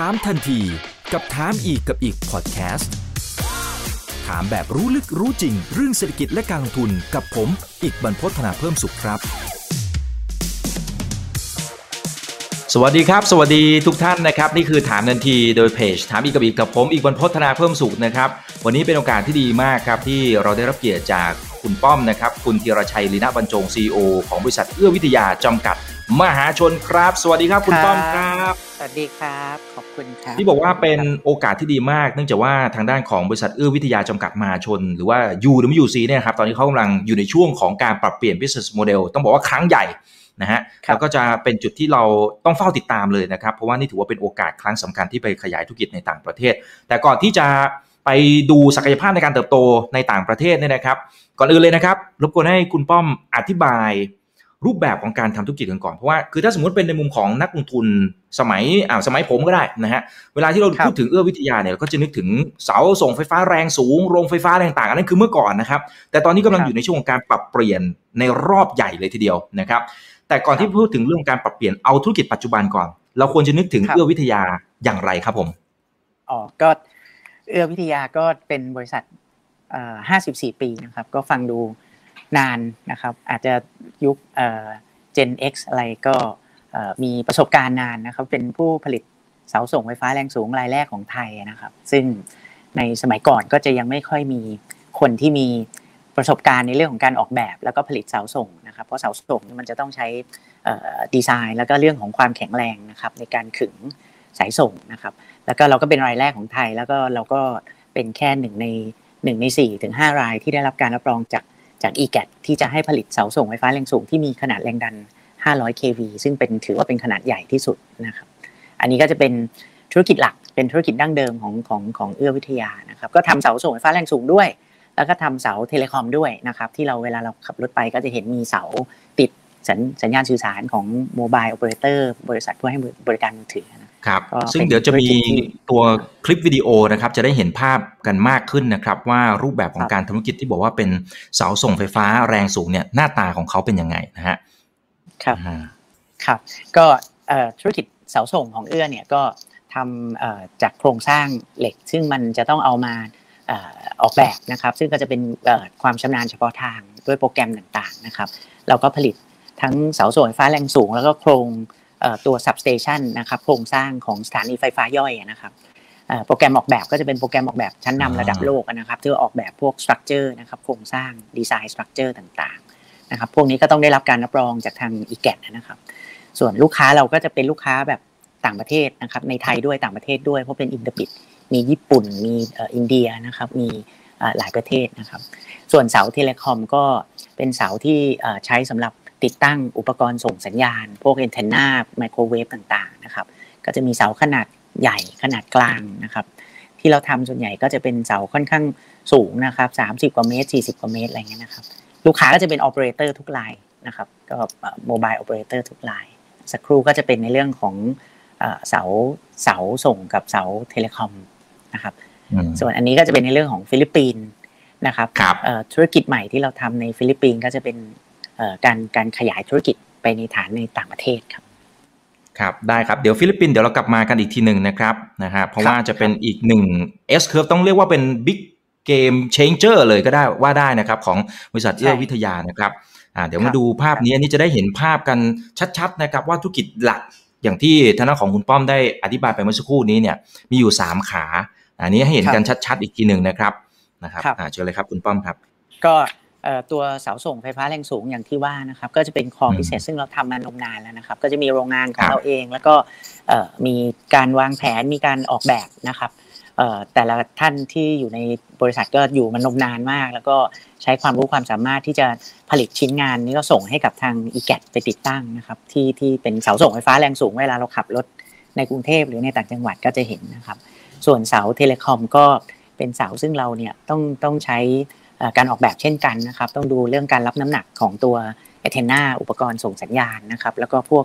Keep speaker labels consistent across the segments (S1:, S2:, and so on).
S1: ถามทันทีกับถามอีกกับอีกพอดแคสต์ถามแบบรู้ลึกรู้จริง เรื่องเศรษฐกิจและการลงทุนกับผม อีกบรรพฒนาเพิ่มสุขครับ
S2: สวัสดีครับ สวัสดีทุกท่านนะครับ นี่คือถามทันทีโดยเพจ ถามอีกกับอีกกับผม อีกบรรพฒนาเพิ่มสุขนะครับ วันนี้เป็นโอกาสที่ดีมากครับที่เราได้รับเกียรติจากคุณป้อมนะครับ คุณธีรชัยลีนาบรรจง CEO ของบริษัทเอื้อวิทยาจำกัด มหาชนครับ สวัสดีครับคุณป้อมครับ
S3: สวัสดีครับขอบ คุณครับ
S2: ที่บอกว่าเป็นโอกาสที่ดีมาก เนื่องจากว่าทางด้านของบริษัทเอื้อวิทยาจำกัดมหาชน หรือว่า UWC เนี่ยครับตอนนี้เขากำลังอยู่ในช่วงของการปรับเปลี่ยน business model ต้องบอกว่าครั้งใหญ่นะฮะ
S3: ครับ
S2: แล้วก็จะเป็นจุดที่เราต้องเฝ้าติดตามเลยนะครับ เพราะว่านี่ถือว่าเป็นโอกาสครั้งสำคัญที่ไปขยายธุรกิจในต่างประเทศ แต่ก่อนที่จะไปดูศักยภาพในการเติบโตในต่างประเทศเนี่ยนะครับ ก่อนอื่นเลยนะครับรบกวนให้คุณป้อมอธิบาย รูปแบบของการทำธุรกิจกันก่อนเพราะว่าคือถ้าสมมติเป็นในมุมของนักลงทุนสมัยอ่าสมัยผมก็ได้นะฮะเวลาที่เรา
S3: ครับ
S2: พูดถึงเอื้อวิทยาเนี่ยเราก็จะนึกถึงเสาส่งไฟฟ้าแรงสูงโรงไฟฟ้าอะไรต่างๆอันนั้นคือเมื่อก่อนนะครับ แต่ตอนนี้กำลัง
S3: ครับ
S2: อยู่ในช่วงของการปรับเปลี่ยนในรอบใหญ่เลยทีเดียวนะครับ แต่ก่อนที่
S3: ครับ
S2: พูดถึงเรื่องการปรับเปลี่ยนเอาธุรกิจปัจจุบันก่อน เราควรจะนึกถึง
S3: ครับ
S2: เอื้อวิทยาอย่างไรครับผม
S3: อ๋อก็เอื้อวิทยาก็เป็นบริษัทเอ่อ54 ปีนะครับ ก็ฟังดู นานนะครับ อาจจะยุคเอ่อ Gen X อะไรก็มีประสบการณ์นานนะครับ เป็นผู้ผลิตเสาส่งไฟฟ้าแรงสูงรายแรกของไทยนะครับ ซึ่งในสมัยก่อนก็จะยังไม่ค่อยมีคนที่มีประสบการณ์ในเรื่องของการออกแบบ แล้วก็ผลิตเสาส่งนะครับ เพราะเสาส่งมันจะต้องใช้ดีไซน์ แล้วก็เรื่องของความแข็งแรงนะครับ ในการขึงสายส่งนะครับ แล้วก็เราก็เป็นรายแรกของไทย แล้วก็เราก็เป็นแค่หนึ่งในหนึ่งในสี่ถึงห้ารายที่ได้รับการรับรองจาก จาก e g a t ที่จะให้ผลิตเสาส่งไฟฟ้าแรงสูงที่มีขนาดแรงดัน 500 kV ซึ่งเป็นถือว่าเป็นขนาดใหญ่ที่สุดนะครับ อันนี้ก็จะเป็นธุรกิจหลักเป็นธุรกิจดั้งเดิมของของของเอื้อวิทยานะครับ ก็ทำเสาส่งไฟฟ้าแรงสูงด้วย แล้วก็ทำเสาเทเลคอมด้วยนะครับ ที่เราเวลาเราขับรถไปก็จะเห็นมีเสาติดสัญญาณสื่อสารของโมบายโอเปอเรเตอร์บริษัทผู้ให้บริการมือถือน
S2: ครับ
S3: ก็
S2: ซึ่ง
S3: เป็น
S2: เดี๋ยวจะมี
S3: ธุรกิจที่
S2: ตัวคลิปวิดีโอนะครับ จะได้เห็นภาพกันมากขึ้นนะครับ ว่ารูปแบบของ
S3: ครับ
S2: การทำธุรกิจที่บอกว่าเป็นเสาส่งไฟฟ้าแรงสูงเนี่ยหน้าตาของเขาเป็นยังไงนะฮะ
S3: ครับ
S2: อ่า
S3: ครับ ก็เอ่อธุรกิจเสาส่งของเอื้อเนี่ยก็ทำเอ่อจากโครงสร้างเหล็ก ซึ่งมันจะต้องเอามาเอ่อออกแบบนะครับ ซึ่งก็จะเป็นเอ่อความชำนาญเฉพาะทางด้วยโปรแกรมต่างๆนะครับ เราก็ผลิตทั้งเสาส่งไฟฟ้าแรงสูง แล้วก็โครง เอ่อตัว substation นะครับโครงสร้างของสถานีไฟฟ้าย่อยนะครับเอ่อโปรแกรมออกแบบก็จะเป็นโปรแกรมออกแบบชั้นนำระดับโลกนะครับที่ออกแบบพวก structure นะครับโครงสร้างดีไซน์ structure ต่างๆนะครับพวกนี้ก็ต้องได้รับการรับรองจากทาง e g a t นะครับ ส่วนลูกค้าเราก็จะเป็นลูกค้าแบบต่างประเทศนะครับในไทยด้วยต่างประเทศด้วยเพราะเป็น inter bid มีญี่ปุ่นมีเอ่ออินเดียนะครับมีเอ่อหลายประเทศนะครับ ส่วนเสา telecom ก็เป็นเสาที่เอ่อใช้สำหรับ ติดตั้งอุปกรณ์ส่งสัญญาณ พวก antenna ไมโครเวฟต่างๆนะครับก็จะมีเสาขนาดใหญ่ขนาดกลางนะครับที่เราทำส่วนใหญ่ก็จะเป็นเสาค่อนข้างสูงนะครับ30กว่าเมตร40กว่าเมตรอะไรเงี้ยนะครับลูกค้าก็จะเป็น operator ทุกรายนะครับก็ mobile operator ทุกรายสักครู่ก็จะเป็นในเรื่องของเอ่อเสาเสาส่งกับเสา telecom นะครับ
S2: อืม
S3: ส่วนอันนี้ก็จะเป็นในเรื่องของฟิลิปปินส์นะครับ
S2: ครับ
S3: เอ่อธุรกิจใหม่ที่เราทำในฟิลิปปินส์ก็จะเป็นเอ่อ การการขยายธุรกิจไปในฐานในต่างประเทศครับ
S2: ครับได้ครับเดี๋ยวฟิลิปปินส์เดี๋ยวเรากลับมากันอีกทีหนึ่งนะครับนะฮะเพราะ
S3: ครับ
S2: ว่าจะเป็นอีกหนึ่ง S curve ต้องเรียกว่าเป็น big game changer เลยก็ได้ว่าได้นะครับ ของบริษัทเอื้อวิทยานะครับอ่าเดี๋ยว
S3: ครั
S2: มาดูภาพนี้อันนี้จะได้เห็นภาพกันชัดๆนะครับว่าธุรกิจหลักอย่างที่ทางด้านของคุณป้อมได้อธิบายไปเมื่อสักครู่นี้เนี่ยมีอยู่ 3 ขา อันนี้ให้เห็นกันชัดๆ อีกทีหนึ่งนะครับนะครับ
S3: ครับ
S2: อ่าเชิญเลยครับคุณป้อมครับ
S3: ก็เอ่อ ตัวเสาส่งไฟฟ้าแรงสูงอย่างที่ว่านะครับก็จะเป็นคอ
S2: อืม
S3: พิเศษซึ่งเราทำมานมนานแล้วนะครับ ก็จะมีโรงงานขอ
S2: ครั
S3: ง
S2: บ
S3: เราเอง แล้วก็เอ่อมีการวางแผนมีการออกแบบนะครับเอ่อแต่ละท่านที่อยู่ในบริษัทก็อยู่มานมนานมาก แล้วก็ใช้ความรู้ความสามารถที่จะผลิตชิ้นงานนี้ก็ส่งให้กับทาง e g a t ไปติดตั้งนะครับ ที่ที่เป็นเสาส่งไฟฟ้าแรงสูงเวลาเราขับรถในกรุงเทพหรือในต่างจังหวัดก็จะเห็นนะครับ ส่วนเสา telecom ก็เป็นเสาซึ่งเราเนี่ยต้องต้องใช้เอ่อ การออกแบบเช่นกันนะครับ ต้องดูเรื่องการรับน้ำหนักของตัว antenna อุปกรณ์ส่งสัญญาณนะครับ แล้วก็พวก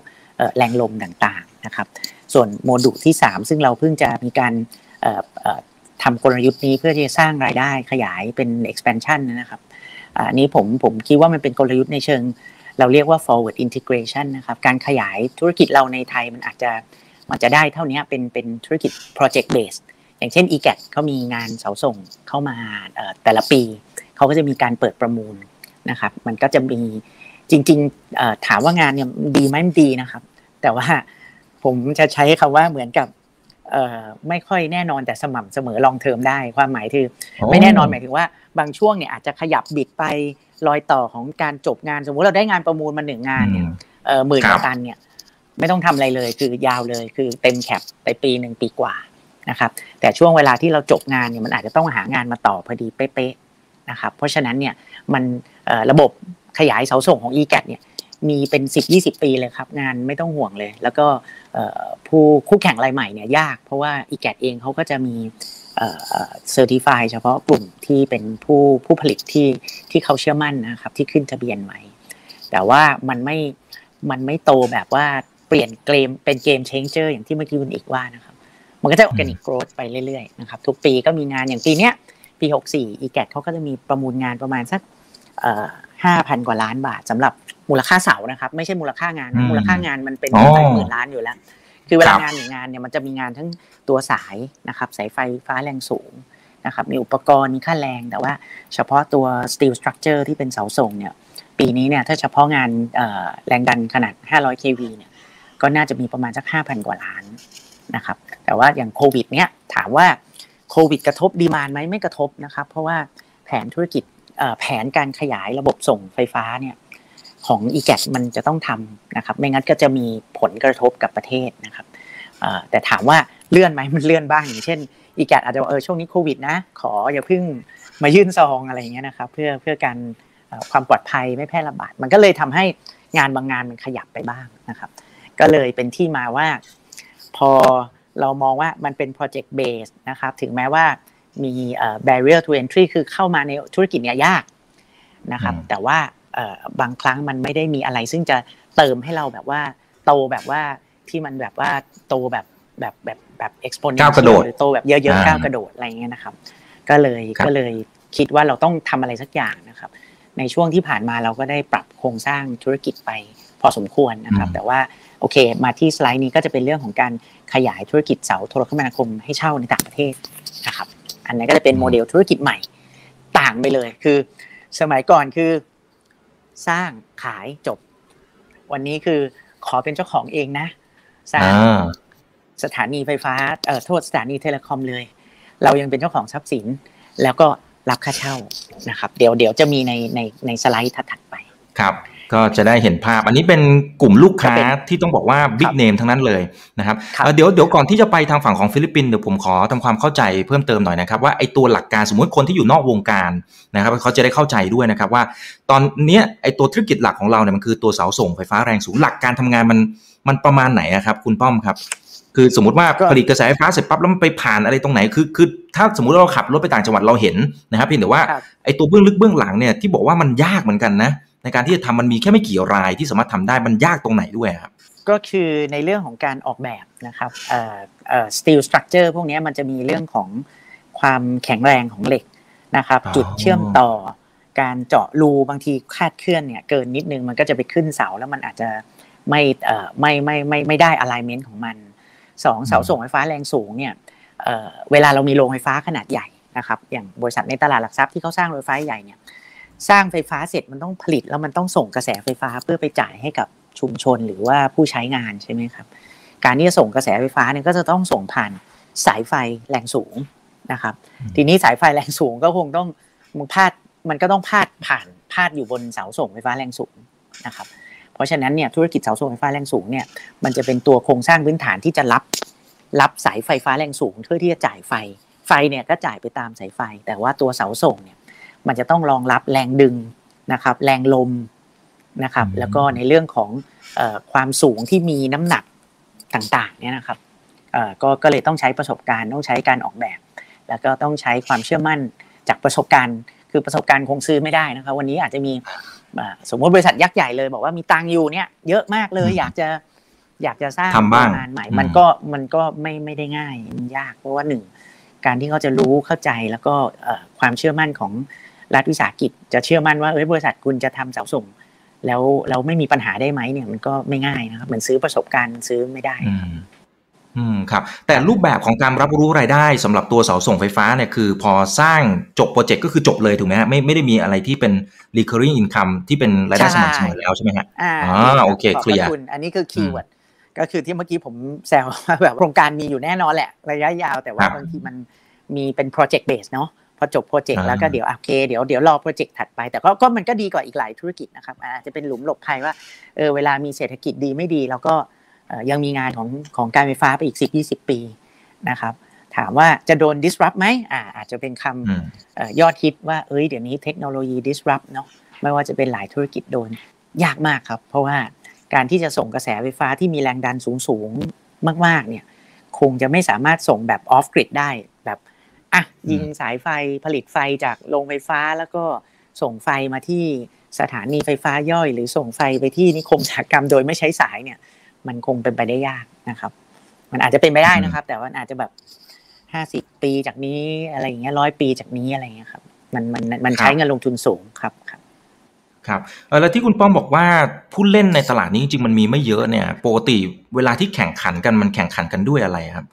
S3: แรงลมต่างๆนะครับ ส่วนโมดูลที่ 3 ซึ่งเราเพิ่งจะมีการเอ่อเอ่อทำกลยุทธ์นี้เพื่อที่จะสร้างรายได้ขยายเป็น expansion นะครับอันนี้ผมผมคิดว่ามันเป็นกลยุทธ์ในเชิง เราเรียกว่า forward integration นะครับ การขยายธุรกิจเราในไทยมันอาจจะมันจะได้เท่านี้เป็นเป็นธุรกิจ project based อย่างเช่น e g a t เขามีงานเสาส่งเข้ามาแต่ละปี เขาก็จะมีการเปิดประมูลนะครับ มันก็จะมีจริงๆถามว่างานเนี่ยดีไหมมันดีนะครับ แต่ว่าผมจะใช้คำว่าเหมือนกับไม่ค่อยแน่นอนแต่สม่ำเสมอลองเทอมได้ความหมายคือ ไม่แน่นอนหมายถึงว่าบางช่วงเนี่ยอาจจะขยับบิดไปรอยต่อของการจบงาน สมมติเราได้งานประมูลมาหนึ่งงานเนี่ยหมื่นตันเนี่ย ไม่ต้องทำอะไรเลยคือยาวเลยคือเต็มแคปไปปีหนึ่งปีกว่านะครับ แต่ช่วงเวลาที่เราจบงานเนี่ยมันอาจจะต้องหางานมาต่อพอดีเป๊ะๆ นะครับ เพราะฉะนั้นเนี่ยมันระบบขยายเสาส่งของ e g a t เนี่ยมีเป็น 10-20 ปีเลยครับ งานไม่ต้องห่วงเลย แล้วก็ผู้คู่แข่งรายใหม่เนี่ยยาก เพราะว่า e g a t เองเขาก็จะมีเซอร์ติฟายเฉพาะกลุ่มที่เป็นผู้ผู้ผลิตที่ที่เขาเชื่อมั่นนะครับ ที่ขึ้นทะเบียนไว้แต่ว่ามันไม่มันไม่โตแบบว่าเปลี่ยนเกมเป็น game changer อย่างที่เมื่อกี้คุณอีกว่านะครับ มันก็จะ organic growth ไปเรื่อยๆนะครับ ทุกปีก็มีงานอย่างปีเนี้ย ปี 64 e g a t เขาก็จะมีประมูลงานประมาณสักห้าพันกว่าล้านบาทสำหรับมูลค่าเสานะครับไม่ใช่มูลค่างานมูลค่างานมันเป็นหลายหมื่นล้านอยู่แล้ว คือเวลางานหนึ่งงานเนี่ยมันจะมีงานทั้งตัวสายนะครับสายไฟฟ้าแรงสูงนะครับมีอุปกรณ์มีค่าแรงแต่ว่าเฉพาะตัว steel structure ที่เป็นเสาส่งเนี่ยปีนี้เนี่ยถ้าเฉพาะงานแรงดันขนาด 500 kV เนี่ยก็น่าจะมีประมาณสัก 5,000 กว่าล้านนะครับแต่ว่าอย่างโควิดเนี่ยถามว่า โควิดกระทบดีมานไหมไม่กระทบนะครับ เพราะว่าแผนธุรกิจแผนการขยายระบบส่งไฟฟ้าเนี่ยของ e g a t มันจะต้องทำนะครับ ไม่งั้นก็จะมีผลกระทบกับประเทศนะครับแต่ถามว่าเลื่อนไหมมันเลื่อนบ้างอย่างเช่น e g a t อาจจะเออช่วงนี้โควิดนะ ขออย่าเพิ่งมายื่นซองอะไรเงี้ยนะครับ เพื่อเพื่อการความปลอดภัยไม่แพร่ระบาด มันก็เลยทำให้งานบางงานมันขยับไปบ้างนะครับ ก็เลยเป็นที่มาว่าพอ เรามองว่ามันเป็น project base นะครับ ถึงแม้ว่ามี barrier to entry คือเข้ามาในธุรกิจเนี่ยยากนะครับ แต่ว่าบางครั้งมันไม่ได้มีอะไร ซึ่งจะเติมให้เราแบบว่าโตแบบว่าที่มันแบบว่าโตแบบแบบแบบแบบ exponential หรือโตแบบเยอะๆก้าวกระโดดอะไรเงี้ยนะครับ ก็เลยก็เลยคิดว่าเราต้องทำอะไรสักอย่างนะครับ ในช่วงที่ผ่านมาเราก็ได้ปรับโครงสร้างธุรกิจไปพอสมควรนะครับ แต่ว่า โอเค มาที่สไลด์นี้ก็จะเป็นเรื่องของการขยายธุรกิจเสาโทรคมนาคมให้เช่าในต่างประเทศนะครับอันนี้ก็จะเป็นโมเดลธุรกิจใหม่ต่างไปเลยคือ สมัยก่อนคือ สร้างขายจบ วันนี้คือขอเป็นเจ้าของเองนะสร้างสถานีไฟฟ้าเอ่อโทษสถานี telecom เลย เรายังเป็นเจ้าของทรัพย์สิน แล้วก็รับค่าเช่านะครับ เดี๋ยวเดี๋ยวจะมีในในในสไลด์ถัดไป
S2: ครับ ก็จะได้เห็นภาพ อันนี้เป็นกลุ่มลูกค้าที่ต้องบอกว่า big name ทั้งนั้นเลยนะครับเดี๋ยวเดี๋ยวก่อนที่จะไปทางฝั่งของฟิลิปปินส์เดี๋ยวผมขอทำความเข้าใจเพิ่มเติมหน่อยนะครับว่าไอ้ตัวหลักการสมมติคนที่อยู่นอกวงการนะครับเขาจะได้เข้าใจด้วยนะครับว่า ตอนนี้ไอ้ตัวธุรกิจหลักของเราเนี่ยมันคือตัวเสาส่งไฟฟ้าแรงสูงหลักการทำงานมันมันประมาณไหนครับ คุณป้อมครับ คือสมมติว่าผลิตกระแสไฟฟ้าเสร็จปั๊บแล้วมันไปผ่านอะไรตรงไหนคือคือถ้าสมมติเราขับรถไปต่างจังหวัดเราเห็นนะครับเพียงแต่ว่าไอ้ตัวเบื้องลึกเบื้องหลังเนี่ยที่บอกว่ามันยากเหมือนกันนะ ในการที่จะทำมันมีแค่ไม่กี่รายที่สามารถทำได้มันยากตรงไหนด้วยครับ
S3: ก็คือในเรื่องของการออกแบบนะครับเอ่อเอ่อ steel structure พวกนี้มันจะมีเรื่องของความแข็งแรงของเหล็กนะครับจุดเชื่อมต่อการเจาะรูบางทีคาดเคลื่อนเนี่ยเกินนิดนึงมันก็จะไปขึ้นเสาแล้วมันอาจจะไม่เอ่อไม่ไม่ไม่ไม่ได้ alignment ของมันสองเสาส่งไฟฟ้าแรงสูงเนี่ยเอ่อเวลาเรามีโรงไฟฟ้าขนาดใหญ่นะครับอย่างบริษัทในตลาดหลักทรัพย์ที่เขาสร้างโรงไฟฟ้าใหญ่เนี่ย สร้างไฟฟ้าเสร็จมันต้องผลิตแล้วมันต้องส่งกระแสไฟฟ้าเพื่อไปจ่ายให้กับชุมชนหรือว่าผู้ใช้งานใช่ไหมครับ การที่จะส่งกระแสไฟฟ้าเนี่ยก็จะต้องส่งผ่านสายไฟแรงสูงนะครับ ทีนี้สายไฟแรงสูงก็คงต้องมึงพาดมันก็ต้องพาดผ่านพาดอยู่บนเสาส่งไฟฟ้าแรงสูงนะครับ เพราะฉะนั้นเนี่ยธุรกิจเสาส่งไฟฟ้าแรงสูงเนี่ยมันจะเป็นตัวโครงสร้างพื้นฐานที่จะรับรับสายไฟฟ้าแรงสูงเพื่อที่จะจ่ายไฟไฟเนี่ยก็จ่ายไปตามสายไฟ แต่ว่าตัวเสาส่งเนี่ย มันจะต้องรองรับแรงดึงนะครับ แรงลมนะครับ แล้วก็ในเรื่องของความสูงที่มีน้ำหนักต่างๆเนี่ยนะครับก็ก็เลยต้องใช้ประสบการณ์ต้องใช้การออกแบบ แล้วก็ต้องใช้ความเชื่อมั่นจากประสบการณ์ คือประสบการณ์คงซื้อไม่ได้นะครับ วันนี้อาจจะมีสมมติบริษัทยักษ์ใหญ่เลย บอกว่ามีตังอยู่เนี่ยเยอะมากเลยอยากจะอยากจะสร้าง
S2: โรง
S3: งานใหม่ มันก็มันก็ไม่ไม่ได้ง่ายมันยากเพราะว่าหนึ่งการที่เขาจะรู้เข้าใจแล้วก็ความเชื่อมั่นของ รัฐวิสาหกิจจะเชื่อมั่นว่าเอ้ยบริษัทคุณจะทำเสาส่ง แล้วเราไม่มีปัญหาได้ไหมเนี่ยมันก็ไม่ง่ายนะครับเหมือนซื้อประสบการณ์ซื้อไม่ได้
S2: อืมครับแต่รูปแบบของการรับรู้รายได้สำหรับตัวเสาส่งไฟฟ้าเนี่ยคือ พอสร้างจบโปรเจกต์ก็คือจบเลยถูกไหมฮะไม่ไม่ได้มีอะไรที่เป็น recurring income ที่เป็นรายได้สม่ำเสมอแล้วใช่ไหมฮะ
S3: อ่า
S2: อ่าโอเค
S3: ขบ
S2: เคลียร์
S3: พะณอันนี้คือคีย์เวิร์ดก็คือที่เมื่อกี้ผมแซวว่าแบบโครงการมีอยู่แน่นอนแหละ ระยะยาวแต่ว่า
S2: ครับ
S3: บางทีมันมีเป็น project base เนาะ พอจบโปรเจกต์
S2: อ่า
S3: แล้วก็เดี๋ยวโอเคเดี๋ยวเดี๋ยวรอโปรเจกต์ถัดไป แต่ก็ก็มันก็ดีกว่าอีกหลายธุรกิจนะครับอาจจะเป็นหลุมหลบภัยว่าเออเวลามีเศรษฐกิจดีไม่ดีแล้วก็เอ่อยังมีงานของของการไฟฟ้าไปอีก 10 20 ปีนะครับถามว่าจะโดน disrupt ไหมอ่าอาจจะเป็นคำ
S2: อืม
S3: เอ่อยอดฮิตว่าเอ้ยเดี๋ยวนี้เทคโนโลยี disrupt เนาะไม่ว่าจะเป็นหลายธุรกิจโดนยากมากครับ เพราะว่าการที่จะส่งกระแสไฟฟ้าที่มีแรงดันสูงๆมากๆเนี่ยคงจะไม่สามารถส่งแบบ off grid ได้แบบ อะยิงสายไฟผลิตไฟจากโรงไฟฟ้าแล้วก็ส่งไฟมาที่สถานีไฟฟ้าย่อย หรือส่งไฟไปที่นิคมอุตสาหกรรมโดยไม่ใช้สายเนี่ย มันคงเป็นไปได้ยากนะครับ มันอาจจะเป็นไปได้นะครับ แต่ว่าอาจจะแบบห้าสิบปีจากนี้อะไรอย่างเงี้ยร้อยปีจากนี้อะไรอย่างเงี้ยครับ มันมันมันใช้เงินลงทุนสูงครับครับ
S2: ครับเอ่อแล้วที่คุณป้อมบอกว่าผู้เล่นในตลาดนี้จริงๆมันมีไม่เยอะเนี่ยปกติเวลาที่แข่งขันกันมันแข่งขันกันด้วยอะไรครับ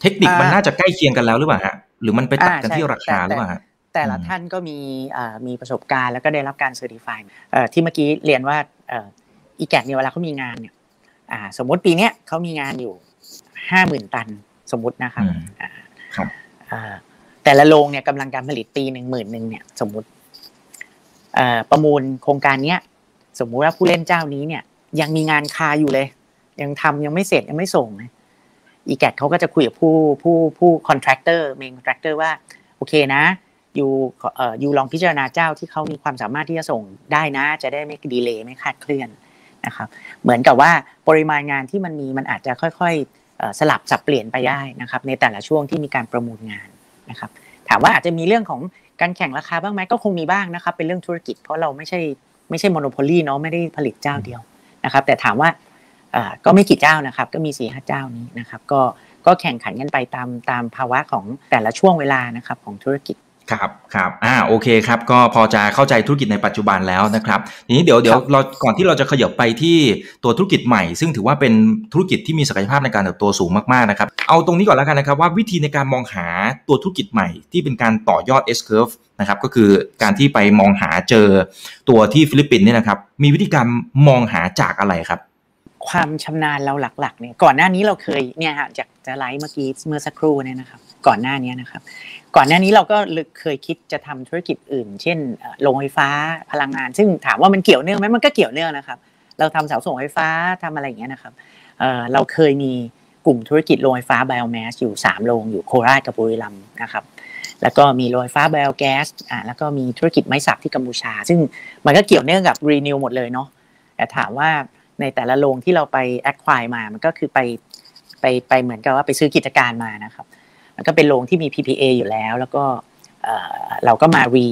S2: เทคนิคมัน
S3: อ่า
S2: น่าจะใกล้เคียงกันแล้วหรือเปล่าฮะ หรือมันไปตัดกัน
S3: อ่าใช่
S2: ที่ราคาหรือเปล่าฮะ
S3: แต่ละ
S2: อืม
S3: ท่านก็มีอ่ามีประสบการณ์แล้วก็ได้รับการเซอร์ติฟายที่เมื่อกี้เรียนว่าอีแกเนี่ยเวลาเขามีงานเนี่ยอ่าสมมติปีเนี้ยเขามีงานอยู่ห้าหมื่นตันสมมตินะครับ
S2: อืม
S3: อ่า
S2: ครับ
S3: อ่าแต่ละโรงเนี่ยกำลังการผลิตปีหนึ่งหมื่นหนึ่งเนี่ยสมมติเอ่อประมูลโครงการเนี้ยสมมุติว่าผู้เล่นเจ้านี้เนี่ย ยังมีงานคาอยู่เลย ยังทำยังไม่เสร็จยังไม่ส่งเลย EGAT เขาก็จะคุยกับผู้ผู้ผู้ contractor main contractor ว่าโอเคนะอยู่เอ่ออยู่ลองพิจารณาเจ้าที่เขามีความสามารถที่จะส่งได้นะ จะได้ไม่ delay ไม่คลาดเคลื่อนนะครับ เหมือนกับว่าปริมาณงานที่มันมีมันอาจจะค่อยๆสลับสับเปลี่ยนไปได้นะครับ ในแต่ละช่วงที่มีการประมูลงานนะครับ ถามว่าอาจจะมีเรื่องของการแข่งราคาบ้างไหมก็คงมีบ้างนะครับ เป็นเรื่องธุรกิจเพราะเราไม่ใช่ไม่ใช่ monopoly เนาะไม่ได้ผลิตเจ้าเดียวนะครับ แต่ถามว่า ก็ไม่กี่เจ้านะครับ ก็มีสี่ห้าเจ้านี้นะครับ ก็ก็แข่งขันกันไปตามตามภาวะของแต่ละช่วงเวลานะครับของธุรกิจ
S2: ครับครับอ่าโอเคครับ ก็พอจะเข้าใจธุรกิจในปัจจุบันแล้วนะครับทีนี้เดี๋ยวเดี๋ยว
S3: ครับ
S2: เราก่อนที่เราจะขยับไปที่ตัวธุรกิจใหม่ ซึ่งถือว่าเป็นธุรกิจที่มีศักยภาพในการเติบโตสูงมากๆนะครับเอาตรงนี้ก่อนแล้วกันนะครับ ว่าวิธีในการมองหาตัวธุรกิจใหม่ ที่เป็นการต่อยอด S curve นะครับก็คือการที่ไปมองหาเจอตัวที่ฟิลิปปินส์เนี่ยนะครับมีวิธีการมองหาจากอะไรครับ
S3: ความชำนาญเราหลักๆเนี่ยก่อนหน้านี้เราเคยเนี่ยฮะจากจะสไลด์เมื่อกี้เมื่อสักครู่เนี่ยนะครับ ก่อนหน้านี้นะครับ ก่อนหน้านี้เราก็เคยคิดจะทำธุรกิจอื่น เช่นโรงไฟฟ้าพลังงาน ซึ่งถามว่ามันเกี่ยวเนื่องไหมมันก็เกี่ยวเนื่องนะครับ เราทำเสาส่งไฟฟ้าทำอะไรอย่างเงี้ยนะครับเอ่อเราเคยมีกลุ่มธุรกิจโรงไฟฟ้า biomass อยู่ 3 โรงอยู่โคราชกับบุรีรัมย์นะครับแล้วก็มีโรงไฟฟ้าไบโอแก๊สอ่าแล้วก็มีธุรกิจไม้สักที่กัมพูชา ซึ่งมันก็เกี่ยวเนื่องกับรีนิวหมดเลยเนาะแต่ถามว่า ในแต่ละโรงที่เราไปแอคควายมา มันก็คือไปไปไปเหมือนกับว่าไปซื้อกิจการมานะครับ มันก็เป็นโรงที่มี PPA อยู่แล้ว แล้วก็เราก็มารี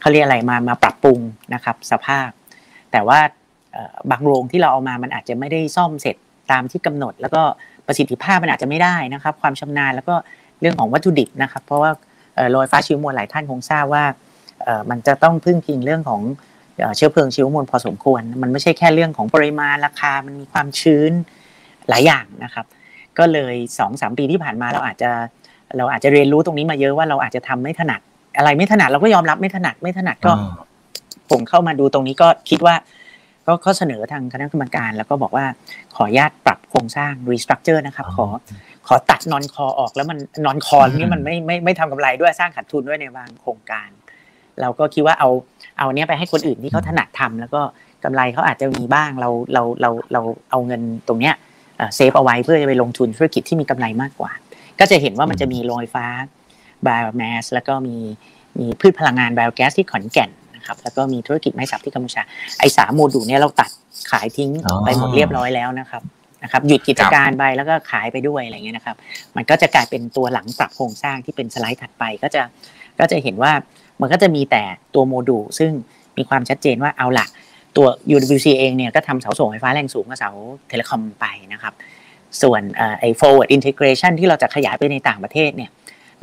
S3: เขาเรียกอะไรมามาปรับปรุงนะครับ สภาพ แต่ว่าบางโรงที่เราเอามามันอาจจะไม่ได้ซ่อมเสร็จตามที่กำหนด แล้วก็ประสิทธิภาพมันอาจจะไม่ได้นะครับ ความชำนาญแล้วก็เรื่องของวัตถุดิบนะครับ เพราะว่าโรงไฟฟ้าชิวมวลหลายท่านคงทราบว่ามันจะต้องพึ่งพิงเรื่องของ เอ่อเชื้อเพลิงชีวมวลพอสมควร มันไม่ใช่แค่เรื่องของปริมาณราคา มันมีความชื้นหลายอย่างนะครับ ก็เลยสองสามปีที่ผ่านมาเราอาจจะเราอาจจะเรียนรู้ตรงนี้มาเยอะว่าเราอาจจะทำไม่ถนัด อะไรไม่ถนัดเราก็ยอมรับไม่ถนัดไม่ถนัดก็
S2: อ่า
S3: ผมเข้ามาดูตรงนี้ก็คิดว่า ก็ก็เสนอทางคณะกรรมการ แล้วก็บอกว่าขออนุญาตปรับโครงสร้าง restructure นะครับขอขอตัดนอนคอออกแล้วมันนอนคอนี่มันไม่ไม่ไม่ทำกำไรด้วยสร้างขาดทุนด้วยในบางโครงการ เราก็คิดว่าเอา เอาเนี้ยไปให้คนอื่นที่เขาถนัดทำแล้วก็กำไรเขาอาจจะมีบ้างเราเราเราเราเอาเงินตรงเนี้ยเซฟเอาไว้เพื่อจะไปลงทุนธุรกิจที่มีกำไรมากกว่า ก็จะเห็นว่ามันจะมีโรงไฟฟ้า biomass แล้วก็มีมีพืชพลังงาน biogas ที่ขอนแก่นนะครับแล้วก็มีธุรกิจไม้สักที่กัมพูชาไอ้สามโมดูลเนี่ยเราตัดขายทิ้ง
S2: อ๋อ
S3: ไปหมดเรียบร้อยแล้วนะครับนะครับหยุดกิจการไปแล้วก็ขายไปด้วยอะไรเงี้ยนะครับ มันก็จะกลายเป็นตัวหลังปรับโครงสร้างที่เป็นสไลด์ถัดไปก็จะก็จะเห็นว่า มันก็จะมีแต่ตัวโมดูลซึ่งมีความชัดเจนว่าเอาละตัว UWC เองเนี่ยก็ทำเสาส่งไฟฟ้าแรงสูงกับเสา telecom ไปนะครับ ส่วนเอ่อไอ้ forward integration ที่เราจะขยายไปในต่างประเทศเนี่ย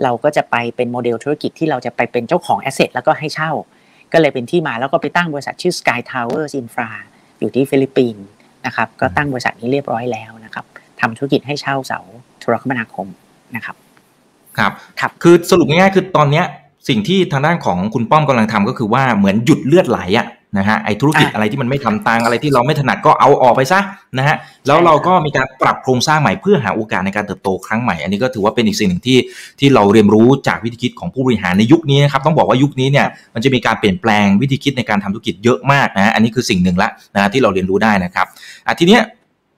S3: เราก็จะไปเป็นโมเดลธุรกิจที่เราจะไปเป็นเจ้าของ asset แล้วก็ให้เช่า ก็เลยเป็นที่มาแล้วก็ไปตั้งบริษัทชื่อ Sky Towers Infra อยู่ที่ฟิลิปปินส์นะครับ ก็ตั้งบริษัทนี้เรียบร้อยแล้วนะครับทำธุรกิจให้เช่าเสาโทรคมนาคมนะครับ
S2: ครับ
S3: ครับ
S2: คือสรุปง่ายๆคือตอนเนี้ย สิ่งที่ทางด้านของคุณป้อมกำลังทำก็คือว่าเหมือนหยุดเลือดไหลอะนะฮะไอธุรกิจอะไรที่มันไม่ทำตังอะไรที่เราไม่ถนัดก็เอาออกไปซะนะฮะแล้วเราก็มีการปรับโครงสร้างใหม่เพื่อหาโอกาสในการเติบโตครั้งใหม่ อันนี้ก็ถือว่าเป็นอีกสิ่งหนึ่งที่ที่เราเรียนรู้จากวิธีคิดของผู้บริหารในยุคนี้นะครับต้องบอกว่ายุคนี้เนี่ยมันจะมีการเปลี่ยนแปลงวิธีคิดในการทำธุรกิจเยอะมากนะฮะอันนี้คือสิ่งหนึ่งละนะที่เราเรียนรู้ได้นะครับอะทีเนี้ย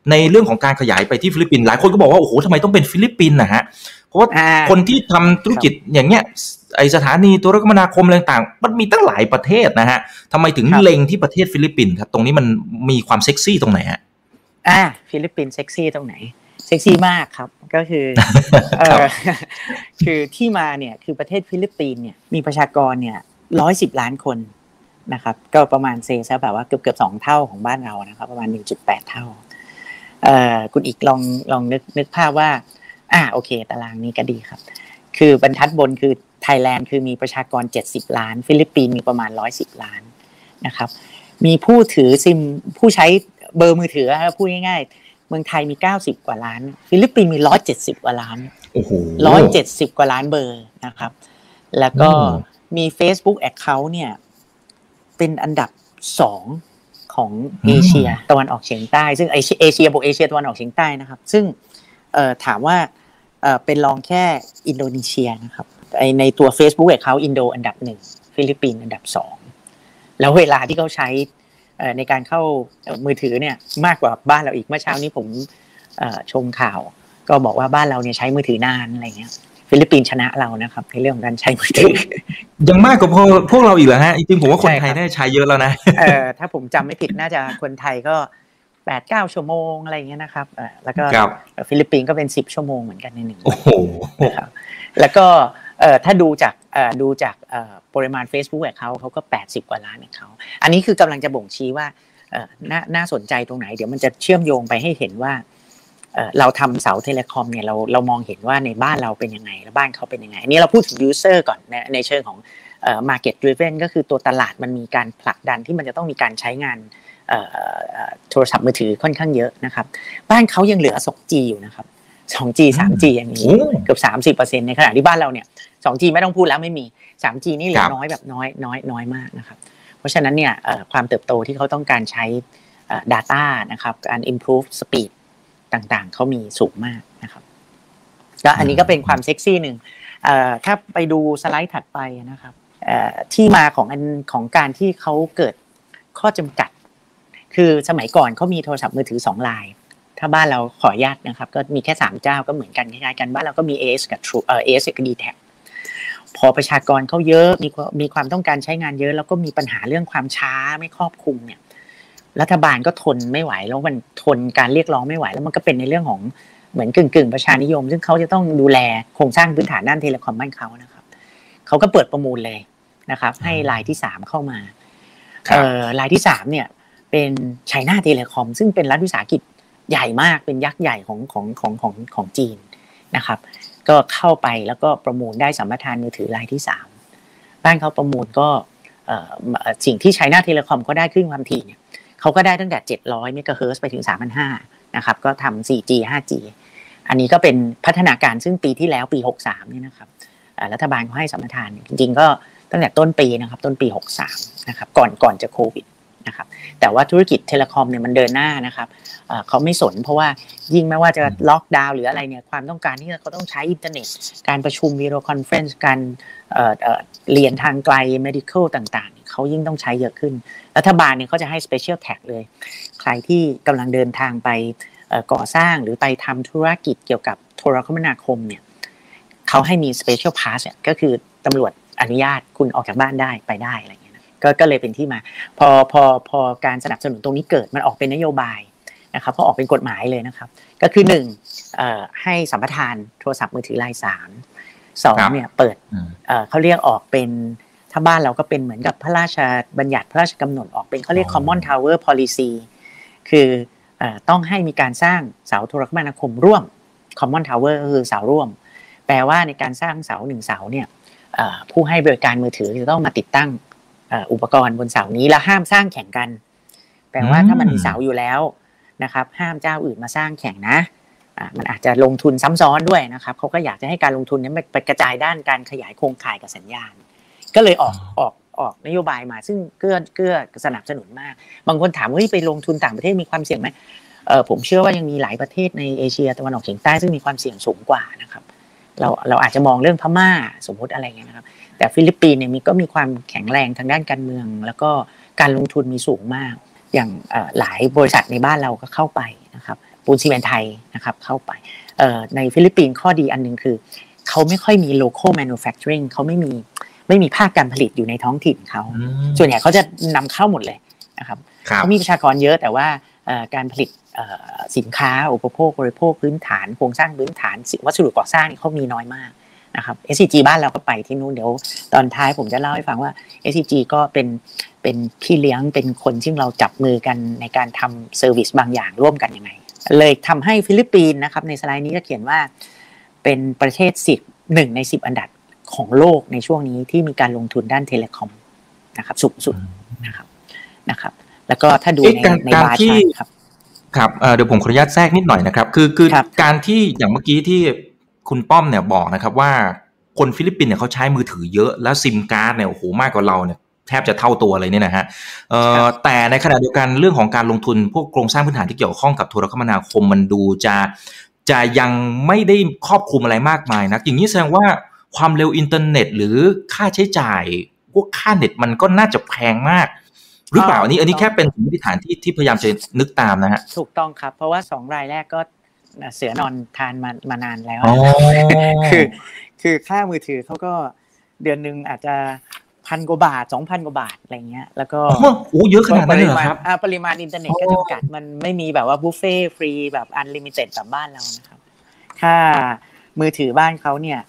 S2: ในเรื่องของการขยายไปที่ฟิลิปปินส์หลายคนก็บอกว่าโอ้โหทำไมต้องเป็นฟิลิปปินส์นะฮะเพราะว่า
S3: อ่า
S2: คนที่ทำธุรกิจอย่างเงี้ยไอ้สถานีโทรคมนาคมอะไรต่างๆ มันมีตั้งหลายประเทศนะฮะทำไมถึง
S3: ครับ
S2: เล็งที่ประเทศฟิลิปปินส์ครับ ตรงนี้มันมีความเซ็กซี่ตรงไหนฮะ
S3: อ่าฟิลิปปินส์เซ็กซี่ตรงไหนเซ็กซี่มากครับก็คือเอ
S2: ครับ
S3: อคือที่มาเนี่ยคือประเทศฟิลิปปินส์เนี่ยมีประชากรเนี่ยร้อยสิบล้านคนนะครับ ก็ประมาณเซย์ซะแบบว่าเกือบเกือบสองเท่าของบ้านเรานะครับ ประมาณหนึ่งจุดแปดเท่าเอ่อ คุณอีกลองลองนึกนึกภาพว่า อ่าโอเค ตารางนี้ก็ดีครับ คือบรรทัดบนคือไทยแลนด์คือมีประชากร 70 ล้าน ฟิลิปปินส์มีประมาณ 110 ล้านนะครับ มีผู้ถือซิมผู้ใช้เบอร์มือถือนะครับพูดง่ายๆ เมืองไทยมี 90 กว่าล้าน ฟิลิปปินส์มี 170 กว่าล้าน
S2: โอ้โห
S3: 170กว่าล้านเบอร์นะครับ แล้วก็
S2: อืม
S3: มี Facebook Account เนี่ย เป็นอันดับสอง ของเอเชียตะวันออกเฉียงใต้ ซึ่งเอเชียเอเชียบวกเอเชียตะวันออกเฉียงใต้นะครับ ซึ่งเอ่อถามว่าเอ่อเป็นรองแค่อินโดนีเซียนะครับไอ้ในตัว Facebook Account อินโดอันดับหนึ่งฟิลิปปินส์อันดับสองแล้วเวลาที่เขาใช้เอ่อในการเข้าเอ่อมือถือเนี่ยมากกว่าบ้านเราอีกเมื่อเช้านี้ผมเอ่อชมข่าว ก็บอกว่าบ้านเราเนี่ยใช้มือถือนานอะไรเงี้ย ฟิลิปปินส์ชนะเรานะครับ ในเรื่องของการใช้มือถือ
S2: ยังมากกว่าพวกพวกเราอีกเหรอฮะจริงๆผมว่าคน
S3: ใช่
S2: ไทย
S3: ครับ
S2: ได้ใช้เยอะแล้วนะ
S3: เอ่อถ้าผมจำไม่ผิดน่าจะคนไทยก็แปดเก้าชั่วโมงอะไรอย่างเงี้ยนะครับเอ่อแล้วก็
S2: ครับ
S3: ฟิลิปปินส์ก็เป็นสิบชั่วโมงเหมือนกันในหนึ่ง
S2: โอ้
S3: วัน
S2: โห
S3: นะครับแล้วก็เอ่อถ้าดูจากเอ่อดูจากเอ่อปริมาณ Facebook ของเขาเขาก็80กว่าล้านของเขาอันนี้คือกำลังจะบ่งชี้ว่าเอ่อน่าน่าสนใจตรงไหน เดี๋ยวมันจะเชื่อมโยงไปให้เห็นว่า เอ่อเราทำเสา telecom เนี่ยเราเรามองเห็นว่าในบ้านเราเป็นยังไง และบ้านเขาเป็นยังไงอันนี้เราพูดถึง user ก่อนในในเชิงของเอ่อ market driven ก็คือตัวตลาดมันมีการผลักดันที่มันจะต้องมีการใช้งานเอ่อเอ่อโทรศัพท์มือถือค่อนข้างเยอะนะครับ บ้านเขายังเหลือ 2G อยู่นะครับ 2G 3G อย่างนี้
S2: โอ้
S3: เกือบ30%ในขณะที่บ้านเราเนี่ย 2G ไม่ต้องพูดแล้วไม่มี 3G นี่เหลื
S2: ค
S3: อ
S2: รับ
S3: น้อยแบบน้อยน้อยน้อยมากนะครับ เพราะฉะนั้นเนี่ยเอ่อความเติบโตที่เขาต้องการใช้เอ่อ data นะครับการ improve speed ต่างๆเขามีสูงมากนะครับก็อันนี้ก็เป็นความเซ็กซี่หนึ่งถ้าไปดูสไลด์ถัดไปนะครับที่มาของอันของการที่เขาเกิดข้อจำกัด คือสมัยก่อนเขามีโทรศัพท์มือถือสองลาย ถ้าบ้านเราขออนุญาตนะครับ ก็มีแค่สามเจ้าก็เหมือนกันคล้ายๆกันบ้านเราก็มี AS กับ True เอ่อ AS กับ d t แทพอประชากรเขาเยอะมีมีความต้องการใช้งานเยอะ แล้วก็มีปัญหาเรื่องความช้าไม่ครอบคลุมเนี่ย รัฐบาลก็ทนไม่ไหว แล้วมันทนการเรียกร้องไม่ไหว แล้วมันก็เป็นในเรื่องของเหมือนกึ่งกึ่งๆประชานิยม ซึ่งเขาจะต้องดูแลโครงสร้างพื้นฐานด้าน telecom บ้านเขานะครับเขาก็เปิดประมูลเลยนะครับ ให้รายที่สามเข้ามา
S2: ครับ
S3: เอ่อรายที่สามเนี่ยเป็น China Telecom ซึ่งเป็นรัฐวิสาหกิจใหญ่มากเป็นยักษ์ใหญ่ของของของของของจีนนะครับ ก็เข้าไปแล้วก็ประมูลได้สัมปทานมือถือรายที่สามบ้านเขาประมูลก็เอ่อเอ่อสิ่งที่ China Telecom ก็ได้คลื่นความถี่เนี่ย เขาก็ได้ตั้งแต่ 700เมกะเฮิรตซ์ไปถึง 3,500นะครับก็ทำ 4G 5G อันนี้ก็เป็นพัฒนาการซึ่งปีที่แล้วปี 63เนี่ยนะครับเอ่อรัฐบาลเขาให้สัมปทานเนี่ยจริงๆก็ตั้งแต่ต้นปีนะครับต้นปี 63นะครับก่อนก่อนจะโควิดนะครับแต่ว่าธุรกิจ telecom เนี่ยมันเดินหน้านะครับเอ่อเขาไม่สนเพราะว่ายิ่งไม่ว่าจะล็อกดาวน์หรืออะไรเนี่ยความต้องการที่เขาต้องใช้อินเทอร์เน็ต การประชุม video conference การเอ่อเอ่อเรียนทางไกล medical ต่างๆ เนี่ยเขายิ่งต้องใช้เยอะขึ้น รัฐบาลเนี่ยเขาจะให้ special tax เลย ใครที่กำลังเดินทางไปเอ่อก่อสร้างหรือไปทำธุรกิจเกี่ยวกับโทรคมนาคมเนี่ยเขาให้มี special pass เนี่ยก็คือตำรวจอนุญาตคุณออกจากบ้านได้ไปได้อะไรอย่างเงี้ยนะก็ก็เลยเป็นที่มา พอพอพอการสนับสนุนตรงนี้เกิดมันออกเป็นนโยบายนะครับก็ออกเป็นกฎหมายเลยนะครับ ก็คือหนึ่งเอ่อให้สัมปทานโทรศัพท์มือถือรายสามสอง
S2: ครับ
S3: เนี่ยเปิด
S2: อืม
S3: เอ่อเขาเรียกออกเป็น ถ้าบ้านเราก็เป็นเหมือนกับพระราชบัญญัติพระราชกำหนดออกเป็นเขาเรียก
S2: อ๋อ
S3: common tower policy คือเอ่อต้องให้มีการสร้างเสาโทรคมนาคมร่วม common tower ก็คือเสาร่วม แปลว่าในการสร้างเสาหนึ่งเสาเนี่ยเอ่อผู้ให้บริการมือถือจะต้องมาติดตั้งเอ่ออุปกรณ์บนเสานี้แล้วห้ามสร้างแข่งกัน แปลว่าถ้ามันมีเสาอยู่แล้วนะครับ ห้ามเจ้าอื่นมาสร้างแข่งนะมันอาจจะลงทุนซ้ำซ้อนด้วยนะครับเขาก็อยากจะให้การลงทุนนี้ไปกระจายด้านการขยายโครงข่ายกับสัญญาณ ก็เลยออกออกออกนโยบายมา ซึ่งเกื้อเกื้อสนับสนุนมาก บางคนถามว่าไปลงทุนต่างประเทศมีความเสี่ยงไหมเออผมเชื่อว่ายังมีหลายประเทศในเอเชียตะวันออกเฉียงใต้ซึ่งมีความเสี่ยงสูงกว่านะครับ เราเราอาจจะมองเรื่องพม่าสมมติอะไรเงี้ยนะครับ แต่ฟิลิปปินส์เนี่ยมีก็มีความแข็งแรงทางด้านการเมือง แล้วก็การลงทุนมีสูงมาก อย่างหลายบริษัทในบ้านเราก็เข้าไปนะครับปูนซิเมนต์ไทยนะครับเข้าไปในฟิลิปปินส์ข้อดีอันนึงคือ เขาไม่ค่อยมี local manufacturing เขาไม่มี ไม่มีภาคการผลิตอยู่ในท้องถิ่นเขา ส่วนใหญ่เขาจะนำเข้าหมดเลยนะครับเขามีประชากรเยอะแต่ว่าการผลิตสินค้าอุปโภคบริโภคพื้นฐานโครงสร้างพื้นฐานวัสดุก่อสร้างเขามีน้อยมากนะครับ SCG บ้านเราก็ไปที่นู้นเดี๋ยวตอนท้ายผมจะเล่าให้ฟังว่า SCG ก็เป็นเป็นพี่เลี้ยงเป็นคนที่เราจับมือกันในการทำเซอร์วิสบางอย่างร่วมกันยังไง เลยทำให้ฟิลิปปินส์นะครับในสไลด์นี้ก็เขียนว่าเป็นประเทศสิบหนึ่งในสิบอันดับ ของโลกในช่วงนี้ที่มีการลงทุนด้าน telecomนะครับสูงสุดนะครับนะครับ แล้วก็ถ้าดูในใน bar chart ครับ
S2: ครับเดี๋ยวผมขออนุญาตแทรกนิดหน่อยนะครับ คือคือการที่อย่างเมื่อกี้ที่คุณป้อมเนี่ยบอกนะครับว่าคนฟิลิปปินส์เนี่ยเขาใช้มือถือเยอะแล้วซิมการ์ดเนี่ยโอ้โหมากกว่าเราเนี่ยแทบจะเท่าตัวเลยเนี่ยนะฮะแต่ในขณะเดียวกันเรื่องของการลงทุนพวกโครงสร้างพื้นฐานที่เกี่ยวข้องกับโทรคมนาคมมันดูจะจะยังไม่ได้ครอบคลุมอะไรมากมายนะอย่างนี้แสดงว่า ความเร็วอินเทอร์เน็ต หรือค่าใช้จ่ายพวกค่าเน็ตมันก็น่าจะแพงมาก หรือเปล่าอันนี้ อันนี้แค่เป็นสมมติฐานที่ที่พยายามจะนึกตามนะฮะ
S3: ถูกต้องครับ เพราะว่าสองรายแรกก็เสือนอนทานมามานานแล้วคือ คือค่ามือถือเขาก็เดือนหนึ่งอาจจะพันกว่าบาทสองพันกว่าบาทอะไรเงี้ยแล้วก็
S2: โอ้เยอะขนาดนั้นเลยครับ
S3: ปริมาณอินเทอร์เน็ตก็จำกัดมันไม่มีแบบว่าบุฟเฟ่ต์ฟรีแบบ unlimited แบบบ้านเรานะครับถ้ามือถือบ้านเขาเนี่ย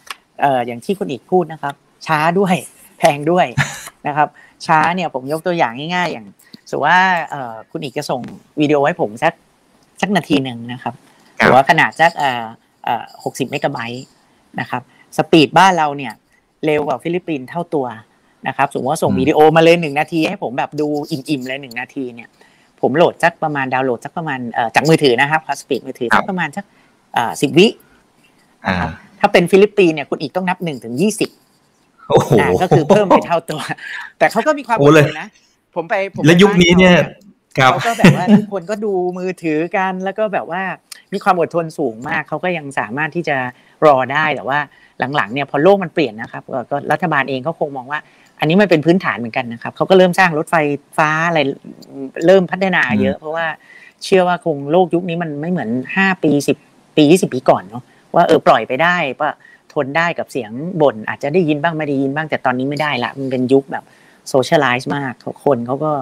S3: เอ่ออย่างที่คุณอีกพูดนะครับ ช้าด้วยแพงด้วยนะครับ ช้าเนี่ยผมยกตัวอย่างง่ายๆ อย่างสมมติว่าเอ่อคุณอีกจะส่งวิดีโอให้ผมสักสักนาทีหนึ่งนะครับหรือว่าขนาดสักเอ่อเอ่อหกสิบเมกะไบต์นะครับ speed บ้านเราเนี่ยเร็วกว่าฟิลิปปินส์เท่าตัวนะครับสมมติว่าส่งวิดีโอมาเลยหนึ่งนาทีให้ผมแบบดูอิ่มๆเลยหนึ่งนาทีเนี่ยผมโหลดสักประมาณดาวน์โหลดสักประมาณจากมือถือนะครับพอ speed มือถือสักประมาณสักสิบวิ ถ้าเป็นฟิลิปปินส์เนี่ยคุณอีกต้องนับหนึ่งถึงยี่สิบก็คือเพิ่มไปเท่าตัว แต่เขาก็มีความอดทนนะ ผมไปผม
S2: และยุคนี้เนี่ย
S3: เขาก็แบบว่าทุกคนก็ดูมือถือกัน แล้วก็แบบว่ามีความอดทนสูงมากเขาก็ยังสามารถที่จะรอได้แต่ว่าหลังๆเนี่ยพอโลกมันเปลี่ยนนะครับก็รัฐบาลเองก็คงมองว่า อันนี้มันเป็นพื้นฐานเหมือนกันนะครับเขาก็เริ่มสร้างรถไฟฟ้าอะไรเริ่มพัฒนาเยอะ เพราะว่าเชื่อว่าคงโลกยุคนี้มันไม่เหมือนห้าปีสิบปียี่สิบปีก่อนเนาะ ว่าเออปล่อยไปได้ว่าทนได้กับเสียงบ่นอาจจะได้ยินบ้างไม่ได้ยินบ้างแต่ตอนนี้ไม่ได้ละมันเป็นยุคแบบโซเชียลไลซ์มากคนเขาก็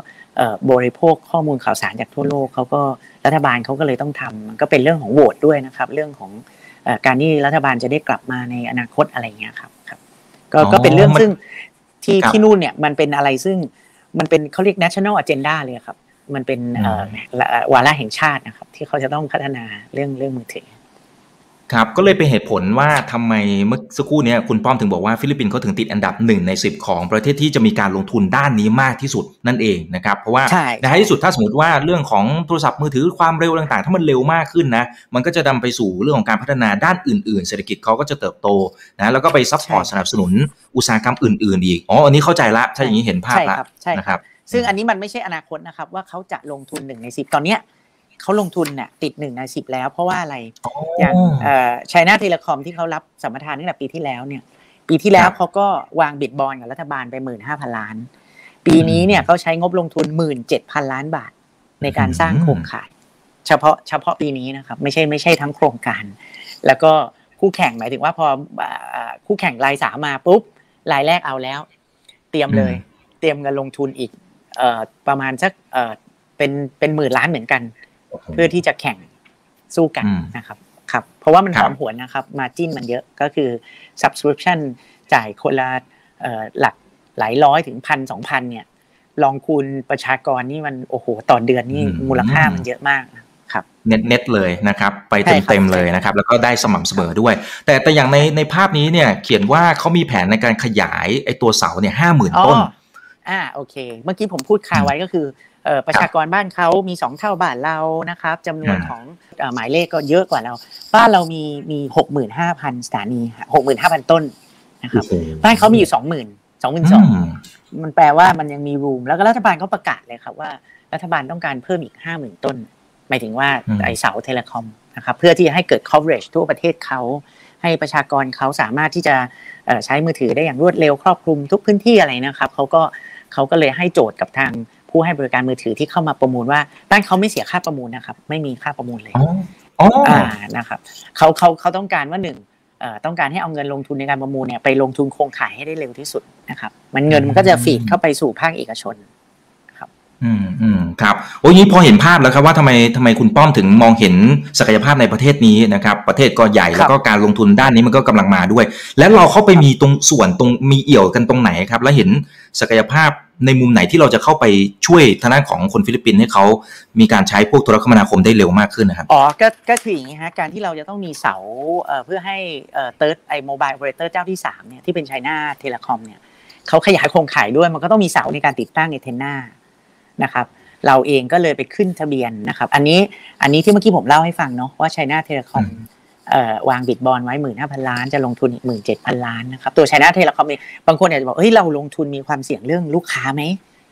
S3: บริโภคข้อมูลข่าวสารจากทั่วโลกเขาก็รัฐบาลเขาก็เลยต้องทำมันก็เป็นเรื่องของโหวตด้วยนะครับ เรื่องของการที่รัฐบาลจะได้กลับมาในอนาคตอะไรเงี้ยครับครับก็ก็เป็นเรื่องซึ่งที่ที่นู่นเนี่ยมันเป็นอะไรซึ่งมันเป็นเขาเรียก national agenda เลยครับ มันเป็นวาระแห่งชาตินะครับ ที่เขาจะต้องพัฒนาเรื่องเรื่องมือถือ
S2: ครับก็เลยเป็นเหตุผลว่าทำไมเมื่อสักครู่นี้คุณป้อมถึงบอกว่าฟิลิปปินส์เขาถึงติดอันดับหนึ่งในสิบของประเทศที่จะมีการลงทุนด้านนี้มากที่สุดนั่นเองนะครับเพราะว่าในท้ายที่สุดถ้าสมมติว่าเรื่องของโทรศัพท์มือถือความเร็วต่างๆ ถ้ามันเร็วมากขึ้นนะมันก็จะนำไปสู่เรื่องของการพัฒนาด้านอื่นๆ เศรษฐกิจเขาก็จะเติบโตนะแล้วก็ไป support สนับสนุนอุตสาหกรรมอื่น ๆ อีกอ๋ออันนี้เข้าใจละถ้าอย่างนี้เห็นภาพแล้วนะครับ
S3: ซึ่งอันนี้มันไม่ใช่อนาคตนะครับว่าเขาจะลงทุนหนึ่งในสิบตอนเนี้ย เขาลงทุนเนี่ยติดหนึ่งในสิบแล้ว เพราะว่าอะไรอย่างชัยนาเทเลคอมที่เขารับสัมปทานตั้งแต่ปีที่แล้วเนี่ย ปีที่แล้วเขาก็วางบิดบอลกับรัฐบาลไปหมื่นห้าพันล้าน ปีนี้เนี่ยเขาใช้งบลงทุนหมื่นเจ็ดพันล้านบาทในการสร้างโครงข่าย เฉพาะเฉพาะปีนี้นะครับ ไม่ใช่ไม่ใช่ทั้งโครงการ แล้วก็คู่แข่งหมายถึงว่าพอคู่แข่งรายสามมาปุ๊บรายแรกเอาแล้ว เตรียมเลย เตรียมเงินลงทุนอีกประมาณสักเป็นเป็นหมื่นล้านเหมือนกัน เพื่อที่จะแข่งสู้กันนะครับครับเพราะว่ามันหอมหวนนะครับมาจิ้นมันเยอะก็คือ subscription จ่ายคนละหลักหลายร้อยถึงพันสองพันเนี่ยลองคูณประชากรนี่มันโอ้โหต่อเดือนนี่มูลค่ามันเยอะมากครับ
S2: เน็ตเน็ตเลยนะครับ ไปเต็มเต็มเลยนะครับ แล้วก็ได้สม่ำเสมอด้วย แต่แต่อย่างในในภาพนี้เนี่ยเขียนว่าเขามีแผนในการขยายไอ้ตัวเสาเนี่ยห้าหมื่นต้น
S3: อ่าโอเค เมื่อกี้ผมพูดคาไว้ก็คือ ประชากรบ้านเขามีสองเท่าบ้านเรานะครับจำนวนของหมายเลขก็เยอะกว่าเรา บ้านเรามีมีหกหมื่นห้าพันสถานีหกหมื่นห้าพันต้นนะครับบ้านเขามีอยู่สองหมื่นสองหมื่นสองมันแปลว่ามันยังมีรูมแล้วก็รัฐบาลก็ประกาศเลยครับว่ารัฐบาลต้องการเพิ่มอีกห้าหมื่นต้นหมายถึงว่าไอเสาเทเลคอมนะครับเพื่อที่จะให้เกิด coverage ทั่วประเทศเขาให้ประชากรเขาสามารถที่จะใช้มือถือได้อย่างรวดเร็วครอบคลุมทุกพื้นที่อะไรนะครับเขาก็เขาก็เลยให้โจทย์กับทาง ผู้ให้บริการมือถือที่เข้ามาประมูลว่าบ้านเขาไม่เสียค่าประมูลนะครับ ไม่มีค่าประมูลเลยอ๋อนะครับเขาเขาเขาต้องการว่าหนึ่งต้องการให้เอาเงินลงทุนในการประมูลเนี่ยไปลงทุนโครงข่ายให้ได้เร็วที่สุดนะครับ มันเงินมันก็จะฟีดเข้าไปสู่ภาคเอกชน
S2: อืมอืมครับโอ้ยพอเห็นภาพแล้วครับว่าทำไมทำไมคุณป้อมถึงมองเห็นศักยภาพในประเทศนี้นะครับ ประเทศก็ใหญ่แล้วก็การลงทุนด้านนี้มันก็กำลังมาด้วย แล้วเราเข้าไปมีตรงส่วนตรงมีเอี่ยวกันตรงไหนครับ แล้วเห็นศักยภาพ ในมุมไหนที่เราจะเข้าไปช่วยทางด้านของคนฟิลิปปินส์ให้เขามีการใช้พวกโทรคมนาคมได้เร็วมากขึ้นนะครับ
S3: อ๋อ ก็ก็คืออย่างนี้ฮะ การที่เราจะต้องมีเสาเอ่อเพื่อให้เอ่อ third ไอ mobile operator เจ้าที่สามเนี่ยที่เป็น China Telecom เนี่ยเขาขยายโครงข่ายด้วยมันก็ต้องมีเสาในการติดตั้ง antenna นะครับเราเองก็เลยไปขึ้นทะเบียนนะครับ อันนี้อันนี้ที่เมื่อกี้ผมเล่าให้ฟังเนาะว่า China Telecom วาง bid bond ไว้หมื่นห้าพันล้านจะลงทุนอีกหมื่นเจ็ดพันล้านนะครับตัว China Telecom เองบางคนอาจจะบอกเฮ้ยเราลงทุนมีความเสี่ยงเรื่องลูกค้าไหม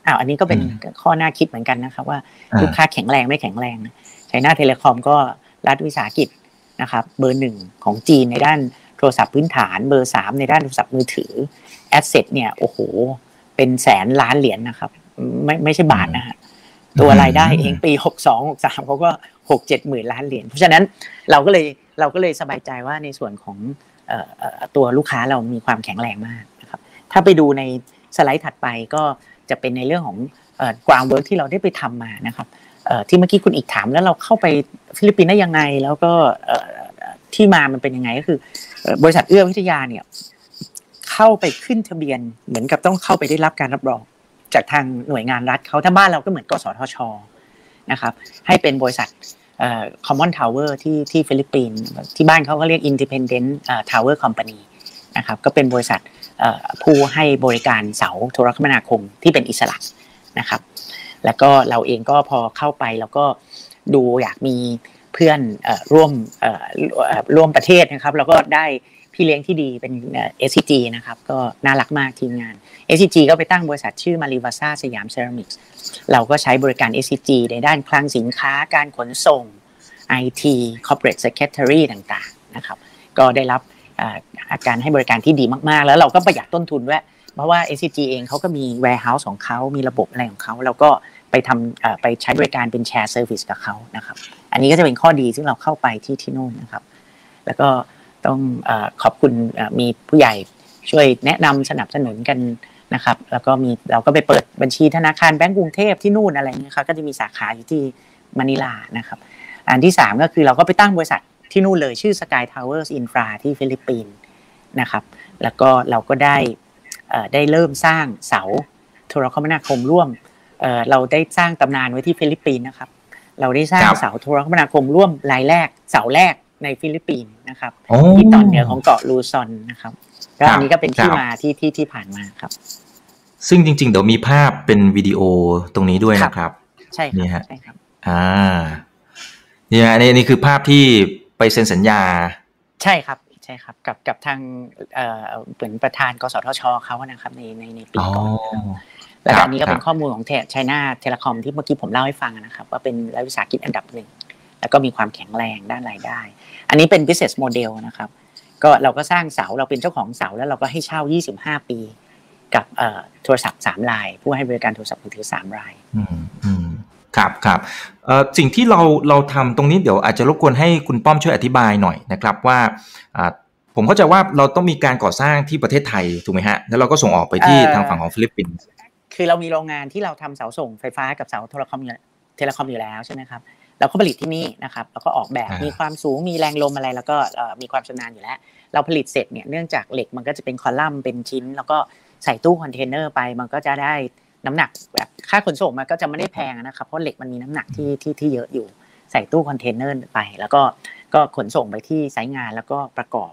S3: อ้าวอันนี้ก็เป็นข้อน่าคิดเหมือนกันนะครับว่าลูกค้าแข็งแรงไม่แข็งแรง China Telecom ก็รัฐวิสาหกิจนะครับเบอร์หนึ่งของจีนในด้านโทรศัพท์พื้นฐานเบอร์สามในด้านโทรศัพท์มือถือ asset เนี่ยโอ้โหเป็นแสนล้านเหรียญนะครับ ไม่ไม่ใช่บาทนะฮะตัวรายได้เองปีหกสองหกสามเขาก็หกเจ็ดหมื่นล้านเหรียญเพราะฉะนั้นเราก็เลย เราก็เลยสบายใจว่าในส่วนของตัวลูกค้าเรามีความแข็งแรงมากนะครับถ้าไปดูในสไลด์ถัดไปก็จะเป็นในเรื่องของ groundwork ที่เราได้ไปทำมานะครับที่เมื่อกี้คุณอีกถามแล้วเราเข้าไปฟิลิปปินส์ได้ยังไง แล้วก็ที่มามันเป็นยังไงก็คือบริษัทเอื้อวิทยาเนี่ยเข้าไปขึ้นทะเบียน เหมือนกับต้องเข้าไปได้รับการรับรอง จากทางหน่วยงานรัฐเขาถ้าบ้านเราก็เหมือนกสทชนะครับ ให้เป็นบริษัท common tower ที่ที่ฟิลิปปินส์ที่บ้านเขาก็เรียก Independent Tower Company นะครับก็เป็นบริษัทผู้ให้บริการเสาโทรคมนาคมที่เป็นอิสระนะครับ แล้วก็เราเองก็พอเข้าไปแล้วก็ดูอยากมีเพื่อนร่วมร่วมประเทศนะครับ แล้วก็ได้ พี่เลี้ยงที่ดีเป็น SCG นะครับก็น่ารักมากทีมงาน SCG ก็ไปตั้งบริษัทชื่อมาริวาซาสยามเซรามิกส์เราก็ใช้บริการ SCG ในด้านคลังสินค้าการขนส่ง IT corporate secretary ต่างๆนะครับก็ได้รับอาการให้บริการที่ดีมากๆ แล้วเราก็ประหยัดต้นทุนด้วยเพราะว่า SCG เองเขาก็มี warehouse ของเขามีระบบอะไรของเขาแล้วก็ไปทำไปใช้บริการเป็นแชร์เซอร์วิสกับเขานะครับ อันนี้ก็จะเป็นข้อดีซึ่งเราเข้าไปที่ที่นู่นนะครับ แล้วก็ ต้องอขอบคุณมีผู้ใหญ่ช่วยแนะนำสนับสนุนกันนะครับ แล้วก็มีเราก็ไปเปิดบัญชีธนาคารแบงก์กรุงเทพที่นู่นอะไรเงี้ยครับก็จะมีสาขาอยู่ที่มะนิลานะครับ อันที่ 3 ก็คือเราก็ไปตั้งบริษัทที่นู่นเลยชื่อ Sky Towers Infra ที่ฟิลิปปินส์นะครับ แล้วก็เราก็ได้ได้เริ่มสร้างเสาโทรคมนาคมร่วมเราได้สร้างตำนานไว้ที่ฟิลิปปินส์นะครับ เราได้สร้างเสาโทรคมนาคมร่วมรายแรก เสาแรก ในฟิลิปปินส์นะครับที่ตอนเหนือของเกาะลูซอนนะครับก็อันนี้ก็เป็นที่มาที่ที่ที่ผ่านมาครับ
S2: ซึ่งจริง ๆ เดี๋ยวมีภาพเป็นวิดีโอตรงนี้ด้วยนะครับ
S3: ใช่
S2: นี่
S3: ฮะใช่ครับ
S2: อ่านี่ฮะนี่นี่คือภาพที่ไปเซ็นสัญญา
S3: ใช่ครับใช่ครับ กับกับทางเอ่อเหมือนประธานกสทชเขานะครับในในในปีก่อนแล้วอันนี้ก็เป็นข้อมูลของ China Telecom ที่เมื่อกี้ผมเล่าให้ฟังนะครับ ว่าเป็นรัฐวิสาหกิจอันดับหนึ่งแล้วก็มีความแข็งแรงด้านรายได้ อันนี้เป็น business model นะครับ ก็เราก็สร้างเสาเราเป็นเจ้าของเสาแล้วเราก็ให้เช่า 25 ปี กับโทรศัพท์3ราย ผู้ให้บริการโทรศัพท์มือถือ3ราย
S2: อืมอืมครับครับสิ่งที่เราเราทำตรงนี้เดี๋ยวอาจจะรบกวนให้คุณป้อมช่วยอธิบายหน่อยนะครับว่าผมเข้าใจว่าเราต้องมีการก่อสร้างที่ประเทศไทยถูกไหมฮะแล้วเราก็ส่งออกไปที่ทางฝั่งของฟิลิปปินส์
S3: คือเรามีโรงงานที่เราทำเสาส่งไฟฟ้ากับเสาโทรคอม telecom อยู่แล้วใช่ไหมครับ เราก็ผลิตที่นี่นะครับแล้วก็ออกแบบมีความสูงมีแรงลมอะไร แล้วก็มีความชำนาญอยู่แล้ว เราผลิตเสร็จเนี่ยเนื่องจากเหล็กมันก็จะเป็นคอลัมน์เป็นชิ้น แล้วก็ใส่ตู้คอนเทนเนอร์ไป มันก็จะได้น้ำหนักแบบค่าขนส่งมันก็จะไม่ได้แพงนะครับเพราะเหล็กมันมีน้ำหนักที่ที่ที่เยอะอยู่ใส่ตู้คอนเทนเนอร์ไป แล้วก็ก็ขนส่งไปที่ไซต์งานแล้วก็ประกอบ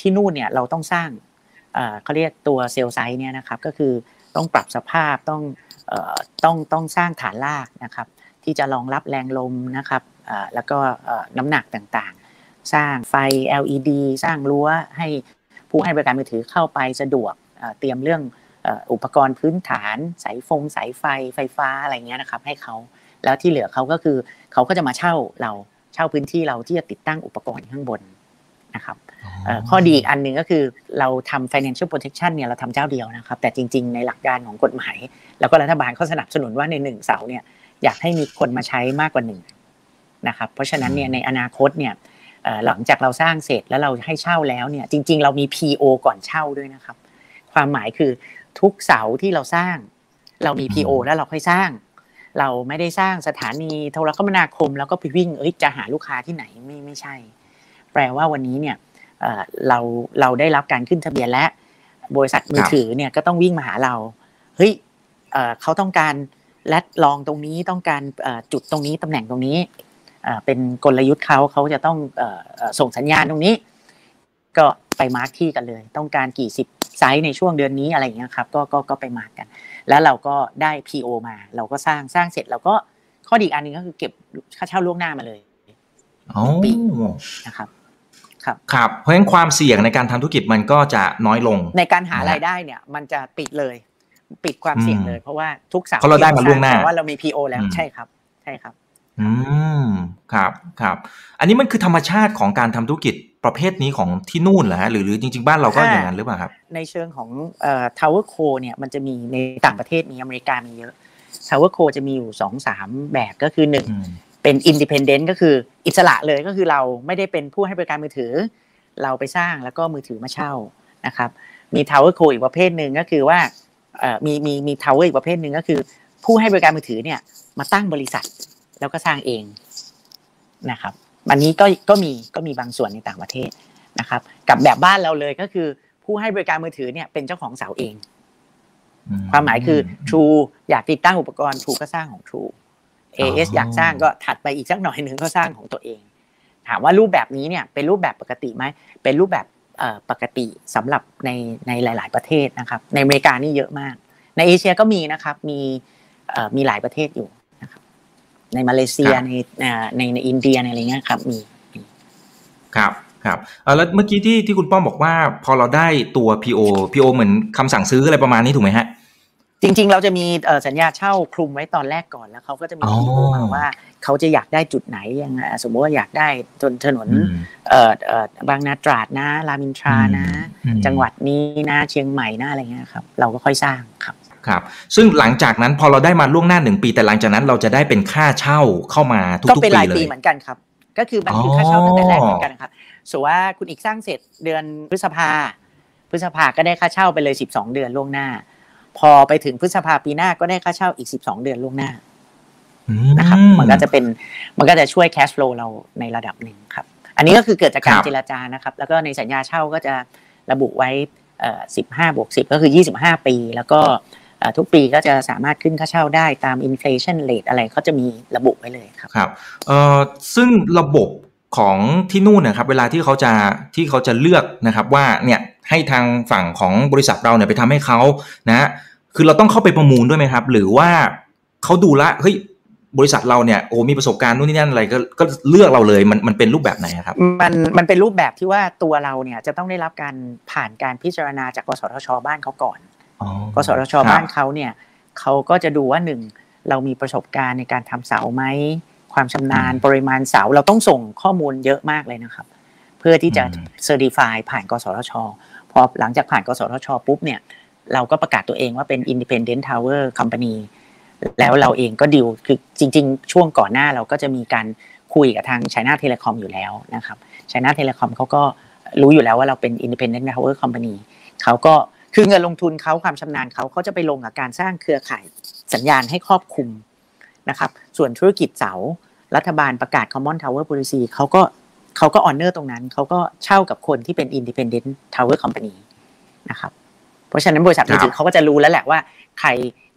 S3: ที่นู่นเนี่ยเราต้องสร้างเขาเรียกตัวเซลล์ไซต์เนี่ยนะครับก็คือต้องปรับสภาพต้องต้องต้องสร้างฐานรากนะครับ ที่จะรองรับแรงลมนะครับแล้วก็น้ำหนักต่างๆ สร้างไฟ LED สร้างรั้วให้ผู้ให้บริการมือถือเข้าไปสะดวกเตรียมเรื่องอุปกรณ์พื้นฐาน สายฟงสายไฟไฟฟ้าอะไรเงี้ยนะครับให้เขาแล้วที่เหลือเขาก็คือเขาก็จะมาเช่าเราเช่าพื้นที่เราที่จะติดตั้งอุปกรณ์ข้างบนนะครับข้อดีอีกอันหนึ่งก็คือเราทำ financial protection เนี่ยเราทำเจ้าเดียวนะครับ แต่จริง ๆ ในหลักการของกฎหมาย แล้วก็รัฐบาลเขาสนับสนุนว่าในหนึ่งเสาเนี่ย อยากให้มีคนมาใช้มากกว่าหนึ่งนะครับ เพราะฉะนั้นเนี่ยในอนาคตเนี่ยหลังจากเราสร้างเสร็จแล้วเราให้เช่าแล้วเนี่ยจริง ๆ เรามี PO ก่อนเช่าด้วยนะครับ ความหมายคือทุกเสาที่เราสร้าง เรามี PO แล้วเราค่อยสร้าง เราไม่ได้สร้างสถานีโทรคมนาคม แล้วก็ไปวิ่งเอ้ยจะหาลูกค้าที่ไหนไม่ไม่ใช่ แปลว่าวันนี้เนี่ยเราเราได้รับการขึ้นทะเบียนและ บริษัทมือถือเนี่ยก็ต้องวิ่งมาหาเราเฮ้ยเขาต้องการ lat long ตรงนี้ต้องการจุดตรงนี้ตำแหน่งตรงนี้เป็นกลยุทธ์เขาเขาจะต้องส่งสัญญาณตรงนี้ ก็ไป mark ที่กันเลย ต้องการกี่สิบ site ในช่วงเดือนนี้อะไรอย่างเงี้ยครับก็ก็ก็ไป mark กัน แล้วเราก็ได้ PO มา เราก็สร้างสร้างเสร็จเราก็ข้อดีอันนึงก็คือเก็บค่าเช่าล่วงหน้ามาเลย
S2: ปี
S3: นะครับครับ
S2: ครับเพราะฉะนั้นความเสี่ยงในการทำธุรกิจมันก็จะน้อยลง
S3: ในการหารายได้เนี่ย มันจะปิดเลย ปิดความเสี่ยงเลย เพราะว่าทุกเสา
S2: ของเราได้มาล่วงหน้า
S3: ว่าเรามี PO แล้วใช่ครับ ใช่ครับ
S2: อืมครับครับ อันนี้มันคือธรรมชาติของการทำธุรกิจประเภทนี้ของที่นู่นเหรอฮะหรือจริง ๆ บ้านเราก็อย่างนั้นหรือเปล่าครับ
S3: ในเชิงของเอ่อ tower coเนี่ยมันจะมีในต่างประเทศมีอเมริกามีเยอะ tower co จะมีอยู่สองสามแบบก็คือหนึ่งเป็น independent ก็คืออิสระเลยก็คือเราไม่ได้เป็นผู้ให้บริการมือถือ เราไปสร้างแล้วก็มือถือมาเช่านะครับมี tower co อีกประเภทหนึ่งก็คือว่า มีมีมี tower อีกประเภทหนึ่งก็คือ ผู้ให้บริการมือถือเนี่ย มาตั้งบริษัทแล้วก็สร้างเองนะครับอันนี้ก็ก็มีก็มีบางส่วนในต่างประเทศนะครับ กับแบบบ้านเราเลยก็คือ ผู้ให้บริการมือถือเนี่ยเป็นเจ้าของเสาเอง ความหมายคือ True อยากติดตั้งอุปกรณ์ True ก็สร้างของ True AS อยากสร้างก็ถัดไปอีกสักหน่อยหนึ่งก็สร้างของตัวเอง ถามว่ารูปแบบนี้เนี่ยเป็นรูปแบบปกติไหมเป็นรูปแบบ ปกติสำหรับในในหลาย ๆ ประเทศนะครับ ในอเมริกานี่เยอะมาก ในเอเชียก็มีนะครับมีมีหลายประเทศอยู่นะครับ ในมาเลเซียในในในอินเดียในอะไรเงี้ยครับมี
S2: ครับครับแล้วเมื่อกี้ที่ที่คุณป้อมบอกว่า พอเราได้ตัว PO PO เหมือนคำสั่งซื้ออะไรประมาณนี้ถูกไหมฮะ
S3: จริง ๆ เราจะมีสัญญาเช่าคลุมไว้ตอนแรกก่อนแล้วเขาก็จะมีทีโอมาว่าเขาจะอยากได้จุดไหนยังไงสมมติว่าอยากได้จนถนนบางนาตราดนะรามินทรานะ จังหวัดนี้นะเชียงใหม่นะอะไรเงี้ยครับเราก็ค่อยสร้างครับ
S2: ครับ ซึ่งหลังจากนั้นพอเราได้มาล่วงหน้าหนึ่งปี แต่หลังจากนั้นเราจะได้เป็นค่าเช่าเข้ามาทุกๆปีเลยก็เป็นรายปี
S3: เหมือนกันครับ ก็คือมันคือค่าเช่าตั้งแต่แรกเหมือนกันครับสมมติว่าคุณอีกสร้างเสร็จเดือนพฤษภาพฤษภาก็ได้ค่าเช่าไปเลยสิบสองเดือนล่วงหน้า พอไปถึงพฤษภาปีหน้าก็ได้ค่าเช่าอีกสิบสองเดือนล่วงหน้านะครับ มันก็จะเป็นมันก็จะช่วยแคชฟลูเราในระดับหนึ่งครับ อันนี้ก็คือเกิดจากการเจรจานะครับ แล้วก็ในสัญญาเช่าก็จะระบุไว้สิบห้าบวกสิบก็คือยี่สิบห้าปี แล้วก็ทุกปีก็จะสามารถขึ้นค่าเช่าได้ตามอินฟลชันเรทอะไรเขาจะมีระบุไว้เลยครับ
S2: ครับเอ่อซึ่งระบบของที่นู่นนะครับ เวลาที่เขาจะที่เขาจะเลือกนะครับว่าเนี่ย ให้ทางฝั่งของบริษัทเราเนี่ยไปทำให้เขานะคือเราต้องเข้าไปประมูลด้วยไหมครับ หรือว่าเขาดูละเฮ้ยบริษัทเราเนี่ยโอ้มีประสบการณ์นู่นนี่นั่นอะไรก็ก็เลือกเราเลยมันมันเป็นรูปแบบไหนครับ
S3: มันมันเป็นรูปแบบที่ว่าตัวเราเนี่ยจะต้องได้รับการผ่านการพิจารณาจากกสทช บ้านเขาก่อนกสทช บ้านเขาเนี่ยเขาก็จะดูว่าหนึ่งเรามีประสบการณ์ในการทำเสาไหมความชำนาญปริมาณเสาเราต้องส่งข้อมูลเยอะมากเลยนะครับ เพื่อที่จะเซอร์ติฟายผ่านกสทช พอหลังจากผ่านกสทช ปุ๊บเนี่ย เราก็ประกาศตัวเองว่าเป็น Independent Tower Company แล้วเราเองก็ดิวคือจริง ๆ ช่วงก่อนหน้าเราก็จะมีการคุยกับทาง China Telecom อยู่แล้วนะครับ China Telecom เขาก็รู้อยู่แล้วว่าเราเป็น Independent Tower Company เขาก็คือเงินลงทุนเขาความชำนาญเขาเขาจะไปลงกับการสร้างเครือข่ายสัญญาณให้ครอบคลุมนะครับ ส่วนธุรกิจเสา รัฐบาลประกาศ Common Tower Policy เขาก็ เขาก็ honor ตรงนั้น เขาก็เช่ากับคนที่เป็น Independent Tower Company นะครับ เพราะฉะนั้นบริษัทมือถือเขาก็จะรู้แล้วแหละว่าใคร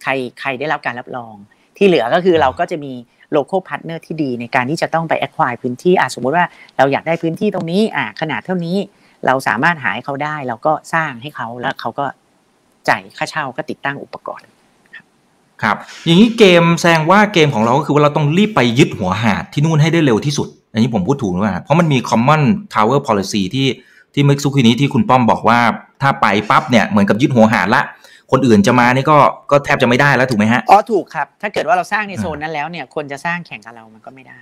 S3: ใครใครได้รับการรับรอง ที่เหลือก็คือเราก็จะมีlocal partner ที่ดีในการที่จะต้องไป acquire พื้นที่อะสมมุติว่าเราอยากได้พื้นที่ตรงนี้อะขนาดเท่านี้เราสามารถหาให้เขาได้ เราก็สร้างให้เขาแล้วเขาก็จ่ายค่าเช่าก็ติดตั้งอุปกรณ์
S2: ครับ อย่างนี้เกมแสดงว่าเกมของเราก็คือว่าเราต้องรีบไปยึดหัวหาดที่นู่นให้ได้เร็วที่สุด อันนี้ผมพูดถูกหรือเปล่าเพราะมันมี common tower policy ที่ที่เมื่อสักครู่นี้ที่คุณป้อมบอกว่า ถ้าไปปั๊บเนี่ยเหมือนกับยึดหัวหาดละ คนอื่นจะมานี่ก็ก็แทบจะไม่ได้แล้วถูกไหมฮะ
S3: อ๋อถูกครับ ถ้าเกิดว่าเราสร้างในโซนนั้นแล้วเนี่ยคนจะสร้างแข่งกับเรามันก็ไม่ได้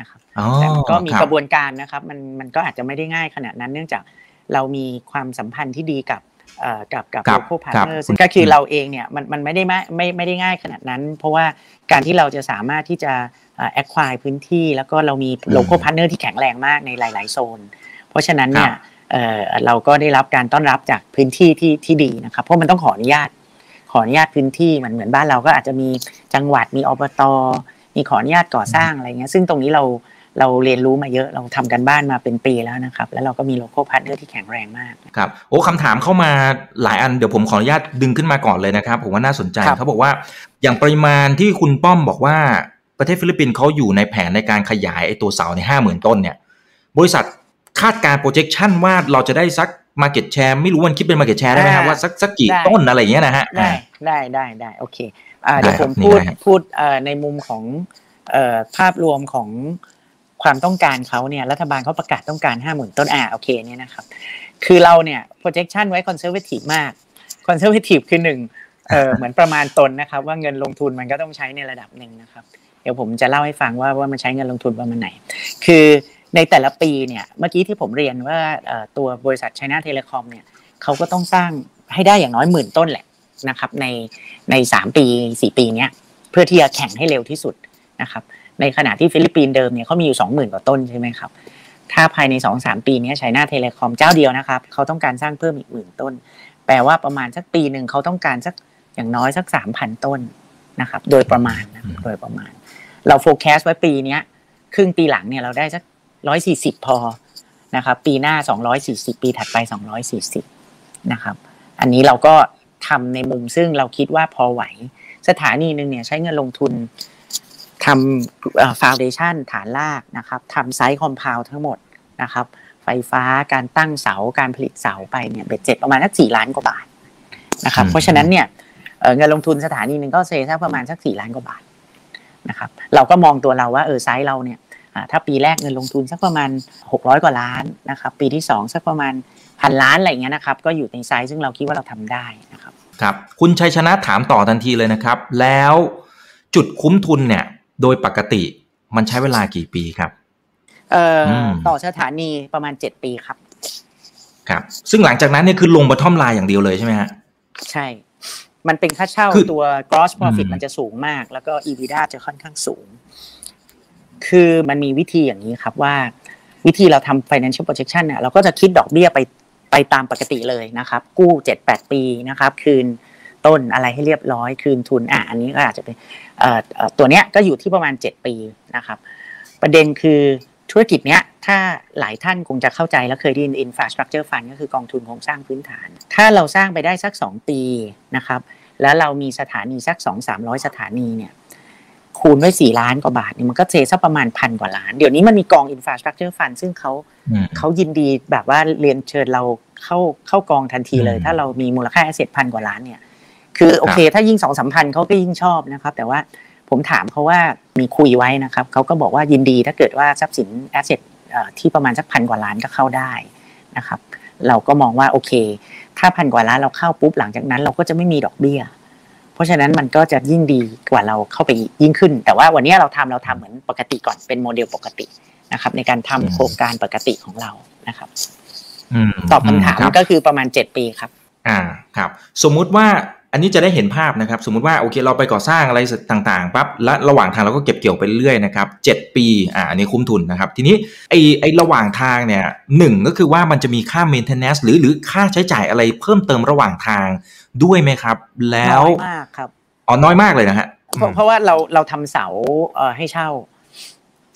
S3: นะครับแต่มันก็มีกระบวนการนะครับมันมันก็อาจจะไม่ได้ง่ายขนาดนั้นเนื่องจากเรามีความสัมพันธ์ที่ดีกับกับกับ local partner ซึ่งก็คือเราเองเนี่ยมันมันไม่ได้ไม่ไม่ไม่ได้ง่ายขนาดนั้น เพราะว่าการที่เราจะสามารถที่จะ acquire พื้นที่แล้วก็เรามี local partner ที่แข็งแรงมากในหลาย ๆ โซน เพราะฉะนั้นเนี่ยเราก็ได้รับการต้อนรับจากพื้นที่ที่ที่ดีนะครับ เพราะมันต้องขออนุญาต ขออนุญาตพื้นที่มันเหมือนบ้านเราก็อาจจะมีจังหวัดมีอบต มีขออนุญาตก่อสร้างอะไรเงี้ยซึ่งตรงนี้เราเราเรียนรู้มาเยอะเราทำการบ้านมาเป็นปีแล้วนะครับ แล้วเราก็มี local partner ที่แข็งแรงมาก
S2: ครับโอ้คำถามเข้ามาหลายอันเดี๋ยวผมขออนุญาตดึงขึ้นมาก่อนเลยนะครับ ผมว่าน่าสนใจเขาบอกว่า อย่างปริมาณที่คุณป้อมบอกว่า ประเทศฟิลิปปินส์เขาอยู่ในแผนในการขยายไอ้ตัวเสาในห้าหมื่นต้นเนี่ยบริษัทคาดการ projection ว่าเราจะได้สัก market share ไม่รู้มันคิดเป็น market share ได้ไหมครับว่าสักสักกี่ต้นอะไรอย่างเงี้ยนะฮะ
S3: ได้ได้ได้ได้โอเคเดี๋ยวผมพูดพูดในมุมของภาพรวมของความต้องการเขาเนี่ยรัฐบาลเขาประกาศต้องการห้าหมื่นต้นอ่าโอเคเนี่ยนะครับคือเราเนี่ย projection ไว้ conservative มาก conservative คือหนึ่งเออเหมือนประมาณตนนะครับ ว่าเงินลงทุนมันก็ต้องใช้ในระดับหนึ่งนะครับเดี๋ยวผมจะเล่าให้ฟังว่าว่ามันใช้เงินลงทุนประมาณไหน คือในแต่ละปีเนี่ยเมื่อกี้ที่ผมเรียนว่าตัวบริษัท China Telecom เนี่ยเขาก็ต้องสร้างให้ได้อย่างน้อยหมื่นต้นแหละนะครับในในสามปีสี่ปีเนี้ยเพื่อที่จะแข่งให้เร็วที่สุดนะครับในขณะที่ฟิลิปปินส์เดิมเนี่ยเขามีอยู่สองหมื่นกว่าต้นใช่ไหมครับถ้าภายในสองสามปีนี้ China Telecom เจ้าเดียวนะครับเขาต้องการสร้างเพิ่มอีกหมื่นต้น แปลว่าประมาณสักปีหนึ่งเขาต้องการสักอย่างน้อยสักสามพันต้นนะครับโดยประมาณนะโดยประมาณ เราโฟกัสไว้ปีนี้ครึ่งปีหลังเนี่ยเราได้สักร้อยสี่สิบพอนะครับปีหน้าสองร้อยสี่สิบปีถัดไปสองร้อยสี่สิบนะครับอันนี้เราก็ทำในมุมซึ่งเราคิดว่าพอไหว สถานีหนึ่งเนี่ยใช้เงินลงทุนทำฟาวเดชันฐานรากนะครับทำไซต์คอมเพลทั้งหมดนะครับไฟฟ้าการตั้งเสาการผลิตเสาไปเนี่ยเบ็ดเจ็ดประมาณสักสี่ล้านกว่าบาทนะครับเพราะฉะนั้นเนี่ยเงินลงทุนสถานีหนึ่งก็ say สักประมาณสักสี่ล้านกว่าบาท นะครับเราก็มองตัวเราว่าเออไซส์เราเนี่ยถ้าปีแรกเงินลงทุนสักประมาณหกร้อยกว่าล้านนะครับปีที่สองสักประมาณพันล้านอะไรเงี้ยนะครับก็อยู่ในไซส์ซึ่งเราคิดว่าเราทำได้นะครับ
S2: ครับคุณชัยชนะถามต่อทันทีเลยนะครับ แล้วจุดคุ้มทุนเนี่ยโดยปกติมันใช้เวลากี่ปีครับ
S3: เอ่อต่อสถานีประมาณเจ็ดปีครับ
S2: ครับ ซึ่งหลังจากนั้นเนี่ยคือลงบอทอมไลน์อย่างเดียวเลยใช่ไหมฮะ
S3: ใช่ มันเป็นค่าเช่าตัว gross profit มันจะสูงมาก แล้วก็ EBITDA จะค่อนข้างสูง คือมันมีวิธีอย่างนี้ครับว่า วิธีเราทำ financial projection เนี่ยเราก็จะคิดดอกเบี้ยไปไปตามปกติเลยนะครับ กู้เจ็ดแปดปีนะครับ คืนต้นอะไรให้เรียบร้อย คืนทุนอะอันนี้ก็อาจจะเป็นตัวเนี้ยก็อยู่ที่ประมาณ7ปีนะครับ ประเด็นคือ ธุรกิจเนี้ยถ้าหลายท่านคงจะเข้าใจแล้วเคยได้ยิน infrastructure fund ก็คือกองทุนโครงสร้างพื้นฐาน ถ้าเราสร้างไปได้สัก 2 ปีนะครับ แล้วเรามีสถานีสัก 2 3 0 0 สถานีเนี่ยคูณด้วย4ล้านกว่าบาทนี่มันก็เซสักประมาณพันกว่าล้าน เดี๋ยวนี้มันมีกอง infrastructure fund ซึ่งเขาเขายินดีแบบว่าเรียนเชิญเราเข้าเข้ากองทันทีเลย ถ้าเรามีมูลค่าแอสเซทพันกว่าล้านเนี่ยคือโอเค ถ้ายิ่งสองสามพันเขาก็ยิ่งชอบนะครับ แต่ว่า ผมถามเขาว่ามีคุยไว้นะครับเขาก็บอกว่ายินดีถ้าเกิดว่าทรัพย์สินแอสเซทที่ประมาณสักพันกว่าล้านก็เข้าได้นะครับ เราก็มองว่าโอเค ถ้าพันกว่าล้านเราเข้าปุ๊บหลังจากนั้น เราก็จะไม่มีดอกเบี้ย เพราะฉะนั้นมันก็จะยิ่งดีกว่าเราเข้าไปยิ่งขึ้น แต่ว่าวันนี้เราทำเราทำเหมือนปกติก่อนเป็นโมเดลปกตินะครับ ในการทำโครงการปกติของเรานะครับตอบคำถามก็คือประมาณเจ็ดปีครับ
S2: อ่าครับ สมมุติว่า อันนี้จะได้เห็นภาพนะครับ สมมุติว่าโอเคเราไปก่อสร้างอะไรต่างๆปั๊บและระหว่างทางเราก็เก็บเกี่ยวไปเรื่อยนะครับเจ็ดปีอ่าอันนี้คุ้มทุนนะครับ ทีนี้ไอ้ไอ้ระหว่างทางเนี่ยหนึ่งก็คือว่ามันจะมีค่า maintenance หรือหรือค่าใช้จ่ายอะไรเพิ่มเติมระหว่างทางด้วยไหมครับ แล้ว
S3: น้อยมากครับ
S2: อ๋อน้อยมากเลยนะฮะ
S3: เพราะว่าเราเราทำเสาเอ่อให้เช่า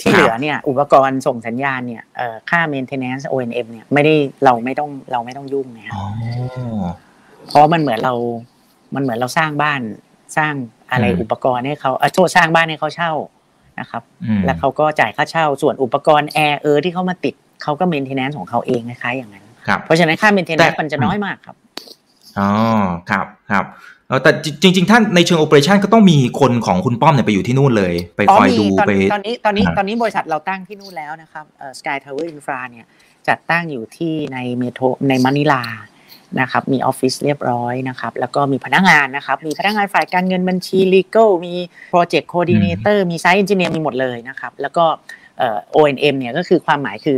S3: ที่เหลือเนี่ยอุปกรณ์ส่งสัญญาณเนี่ยเอ่อค่า maintenance O&M เนี่ยไม่ได้เราไม่ต้องเราไม่ต้องยุ่งนะครับเพราะมันเหมือนเรา มันเหมือนเราสร้างบ้านสร้างอะไรอุปกรณ์ให้เขาโทษสร้างบ้านให้เขาเช่านะครับ แล้วเขาก็จ่ายค่าเช่าส่วนอุปกรณ์แอร์เออที่เขามาติดเขาก็ maintenance ของเขาเองคล้ายๆอย่างนั้นเพราะฉะนั้นค่า maintenance มันจะน้อยมากครับ
S2: อ๋อครับครับแต่จริง ๆ ท่านในเชิง operation ก็ต้องมีคนของคุณป้อมเนี่ยไปอยู่ที่นู่นเลย ไปคอยดูไป
S3: ตอนนี้ตอนนี้ตอนนี้บริษัทเราตั้งที่นู่นแล้วนะครับเอ่อ Sky Tower Infra เนี่ยจัดตั้งอยู่ที่ใน Metro ในมะนิลา นะครับมีออฟฟิศเรียบร้อยนะครับแล้วก็มีพนักงานนะครับมีพนักงานฝ่ายการเงินบัญชี legal มี project coordinator มี site engineer มีหมดเลยนะครับแล้วก็เอ่อ O&M เนี่ยก็คือความหมายคือ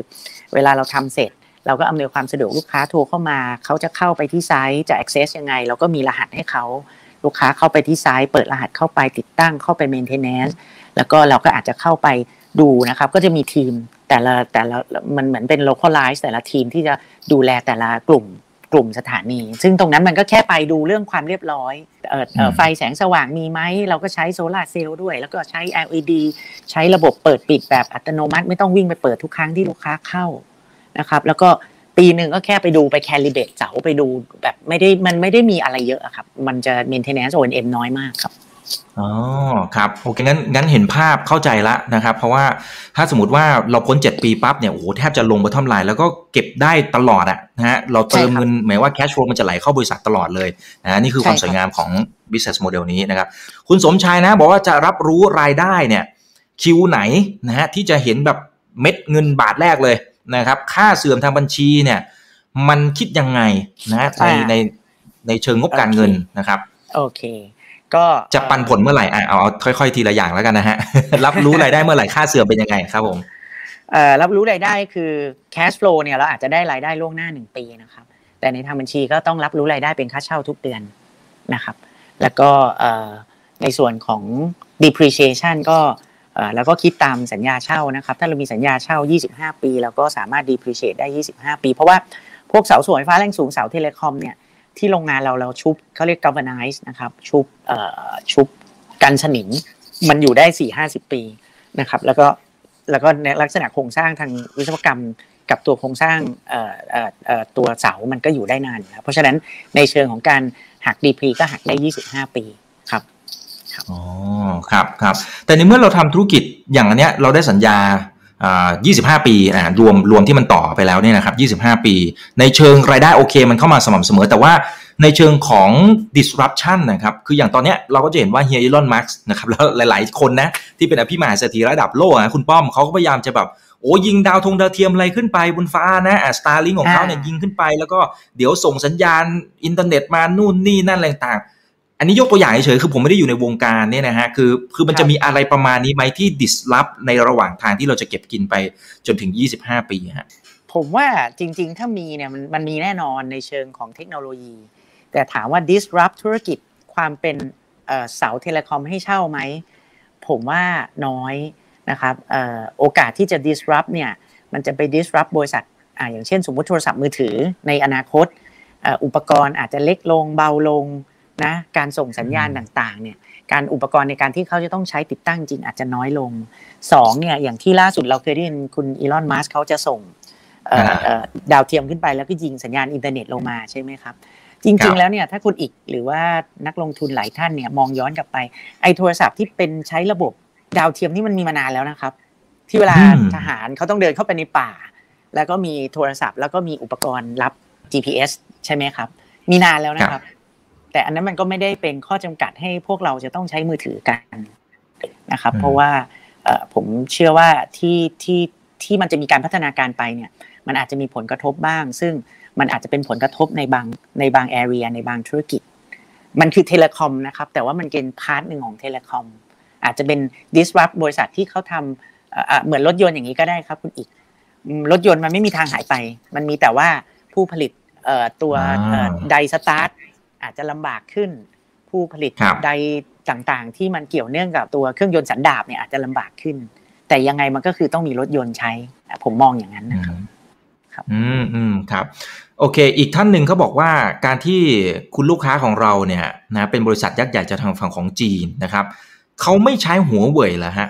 S3: เวลาเราทำเสร็จ เราก็อำนวยความสะดวกลูกค้าโทรเข้ามา เขาจะเข้าไปที่ site จะ access ยังไง เราก็มีรหัสให้เขาลูกค้าเข้าไปที่ site เปิดรหัสเข้าไปติดตั้งเข้าไป maintenance แล้วก็เราก็อาจจะเข้าไปดูนะครับ ก็จะมีทีมแต่ละแต่ละมันเหมือนเป็น localize แต่ละทีมที่จะดูแลแต่ละกลุ่ม กลุ่มสถานี ซึ่งตรงนั้นมันก็แค่ไปดูเรื่องความเรียบร้อยไฟแสงสว่างมีไหม เราก็ใช้โซลาร์เซลล์ด้วย แล้วก็ใช้ LED ใช้ระบบเปิดปิดแบบอัตโนมัติ ไม่ต้องวิ่งไปเปิดทุกครั้งที่ลูกค้าเข้านะครับแล้วก็ปีหนึ่งก็แค่ไปดูไปแคลิเบตเสาไปดูแบบไม่ได้มันไม่ได้มีอะไรเยอะครับ มันจะ maintenance O&M น้อยมากครับ
S2: อ๋อครับโอเคงั้นงั้นเห็นภาพเข้าใจละนะครับ เพราะว่าถ้าสมมติว่าเราพ้น 7 ปีปั๊บเนี่ยโอ้โหแทบจะลงบนท่อมไลน์แล้วก็เก็บได้ตลอดอะนะฮะเราเติมเงินหมายว่าแคชฟลูมันจะไหลเข้าบริษัทตลอดเลยนะนี่คือความสวยงามของ business model นี้นะครับ คุณสมชายนะ บอกว่าจะรับรู้รายได้เนี่ย คิวไหนนะฮะที่จะเห็นแบบเม็ดเงินบาทแรกเลยนะครับ ค่าเสื่อมทางบัญชีเนี่ย มันคิดยังไงนะในในในเชิงงบการเงินนะครับ
S3: โอเค ก็
S2: จะปันผลเมื่อไหร่เอาเอาค่อยๆทีละอย่างแล้วกันนะฮะ รับรู้รายได้เมื่อไหร่ค่าเสื่อมเป็นยังไงครับผม
S3: รับรู้รายได้คือ cash flow เนี่ยเราอาจจะได้รายได้ล่วงหน้าหนึ่งปีนะครับ แต่ในทางบัญชีก็ต้องรับรู้รายได้เป็นค่าเช่าทุกเดือนนะครับ แล้วก็ในส่วนของ depreciation ก็แล้วก็คิดตามสัญญาเช่านะครับ ถ้าเรามีสัญญาเช่า 25 ปีเราก็สามารถ depreciate ได้ 25 ปี เพราะว่าพวกเสาสวยฟ้าแรงสูงเสาเทเลคอมเนี่ย ที่โรงงานเราเราชุบเขาเรียก galvanize นะครับชุบเอ่อชุบกันสนิมมันอยู่ได้สี่ห้าสิบปีนะครับ แล้วก็แล้วก็ในลักษณะโครงสร้างทางวิศวกรรมกับตัวโครงสร้างเอ่อเอ่อตัวเสามันก็อยู่ได้นานนะเพราะฉะนั้นในเชิงของการหักดีพีก็หักได้ยี่สิบห้าปีครับ
S2: อ๋อครับครับแต่ในเมื่อเราทำธุรกิจอย่างอันเนี้ยเราได้สัญญา 25 ปีอ่ารวมรวมที่มันต่อไปแล้วเนี่ยนะครับ25 ปี ในเชิงรายได้โอเค มันเข้ามาสม่ำเสมอ แต่ว่าในเชิงของ disruption นะครับ คืออย่างตอนเนี้ยเราก็จะเห็นว่าเฮียอีลอนมัสก์นะครับแล้วหลายๆคนนะ ที่เป็นอภิมหาเศรษฐีระดับโลกนะคุณป้อมเขาก็พยายามจะแบบโอ้ยิงดาวธงดาวเทียมอะไรขึ้นไปบนฟ้านะอ่า Starlink ของเขาเนี่ยยิงขึ้นไป แล้วก็เดี๋ยวส่งสัญญาณอินเทอร์เน็ตมานู่นนี่นั่นอะไรต่าง อันนี้ยกตัวอย่างเฉยๆคือผมไม่ได้อยู่ในวงการเนี่ยนะฮะคือคือมันจะมีอะไรประมาณนี้ไหมที่ดิสลอฟในระหว่างทางที่เราจะเก็บกินไปจนถึง 25 ปีฮะ
S3: ผมว่าจริงๆ ถ้ามีเนี่ยมันมันมีแน่นอนในเชิงของเทคโนโลยี แต่ถามว่า disrupt ธุรกิจความเป็นเสาเทเลคอมให้เช่าไหม ผมว่าน้อยนะครับโอกาสที่จะ disrupt เนี่ยมันจะไป disrupt บริษัทออย่างเช่นสมมติโทรศัพท์มือถือในอนาคตอุปกรณ์อาจจะเล็กลงเบาลง นะการส่งสัญญาณต่างๆเนี่ยการอุปกรณ์ในการที่เขาจะต้องใช้ติดตั้งจริงอาจจะน้อยลงสองเนี่ยอย่างที่ล่าสุดเราเคยได้ยินคุณอีลอนมัสก์เขาจะส่งดาวเทียมขึ้นไปแล้วก็ยิงสัญญาณอินเทอร์เน็ตลงมาใช่ไหมครับ จริง ๆ แล้วเนี่ยถ้าคุณอิกหรือว่านักลงทุนหลายท่านเนี่ยมองย้อนกลับไปไอ้โทรศัพท์ที่เป็นใช้ระบบดาวเทียมนี่มันมีมานานแล้วนะครับ ที่เวลาทหารเขาต้องเดินเข้าไปในป่า แล้วก็มีโทรศัพท์แล้วก็มีอุปกรณ์รับ GPS ใช่ไหมครับ มีนานแล้วนะครับ แต่อันนั้นมันก็ไม่ได้เป็นข้อจำกัดให้พวกเราจะต้องใช้มือถือกันนะครับ เพราะว่าผมเชื่อว่าที่ที่ที่มันจะมีการพัฒนาการไปเนี่ย มันอาจจะมีผลกระทบบ้าง ซึ่งมันอาจจะเป็นผลกระทบในบางในบาง area ในบางธุรกิจ มันคือ telecom นะครับ แต่ว่ามันเป็น part หนึ่งของ telecomอาจจะเป็น disrupt บริษัทที่เขาทำเหมือนรถยนต์อย่างนี้ก็ได้ครับคุณอีก รถยนต์มันไม่มีทางหายไป มันมีแต่ว่าผู้ผลิตตัวไดสตาร์ท อาจจะลำบากขึ้น ผู้ผลิตใดต่างๆ ที่มันเกี่ยวเนื่องกับตัวเครื่องยนต์สันดาปเนี่ยอาจจะลำบากขึ้น แต่ยังไงมันก็คือต้องมีรถยนต์ใช้ ผมมองอย่างนั้นนะครับ
S2: ครับอืมอืมครับ โอเค อีกท่านหนึ่งเขาบอกว่าการที่คุณลูกค้าของเราเนี่ยนะเป็นบริษัทยักษ์ใหญ่จากทางฝั่งของจีนนะครับเขาไม่ใช้หัวเว่ยเหรอฮะ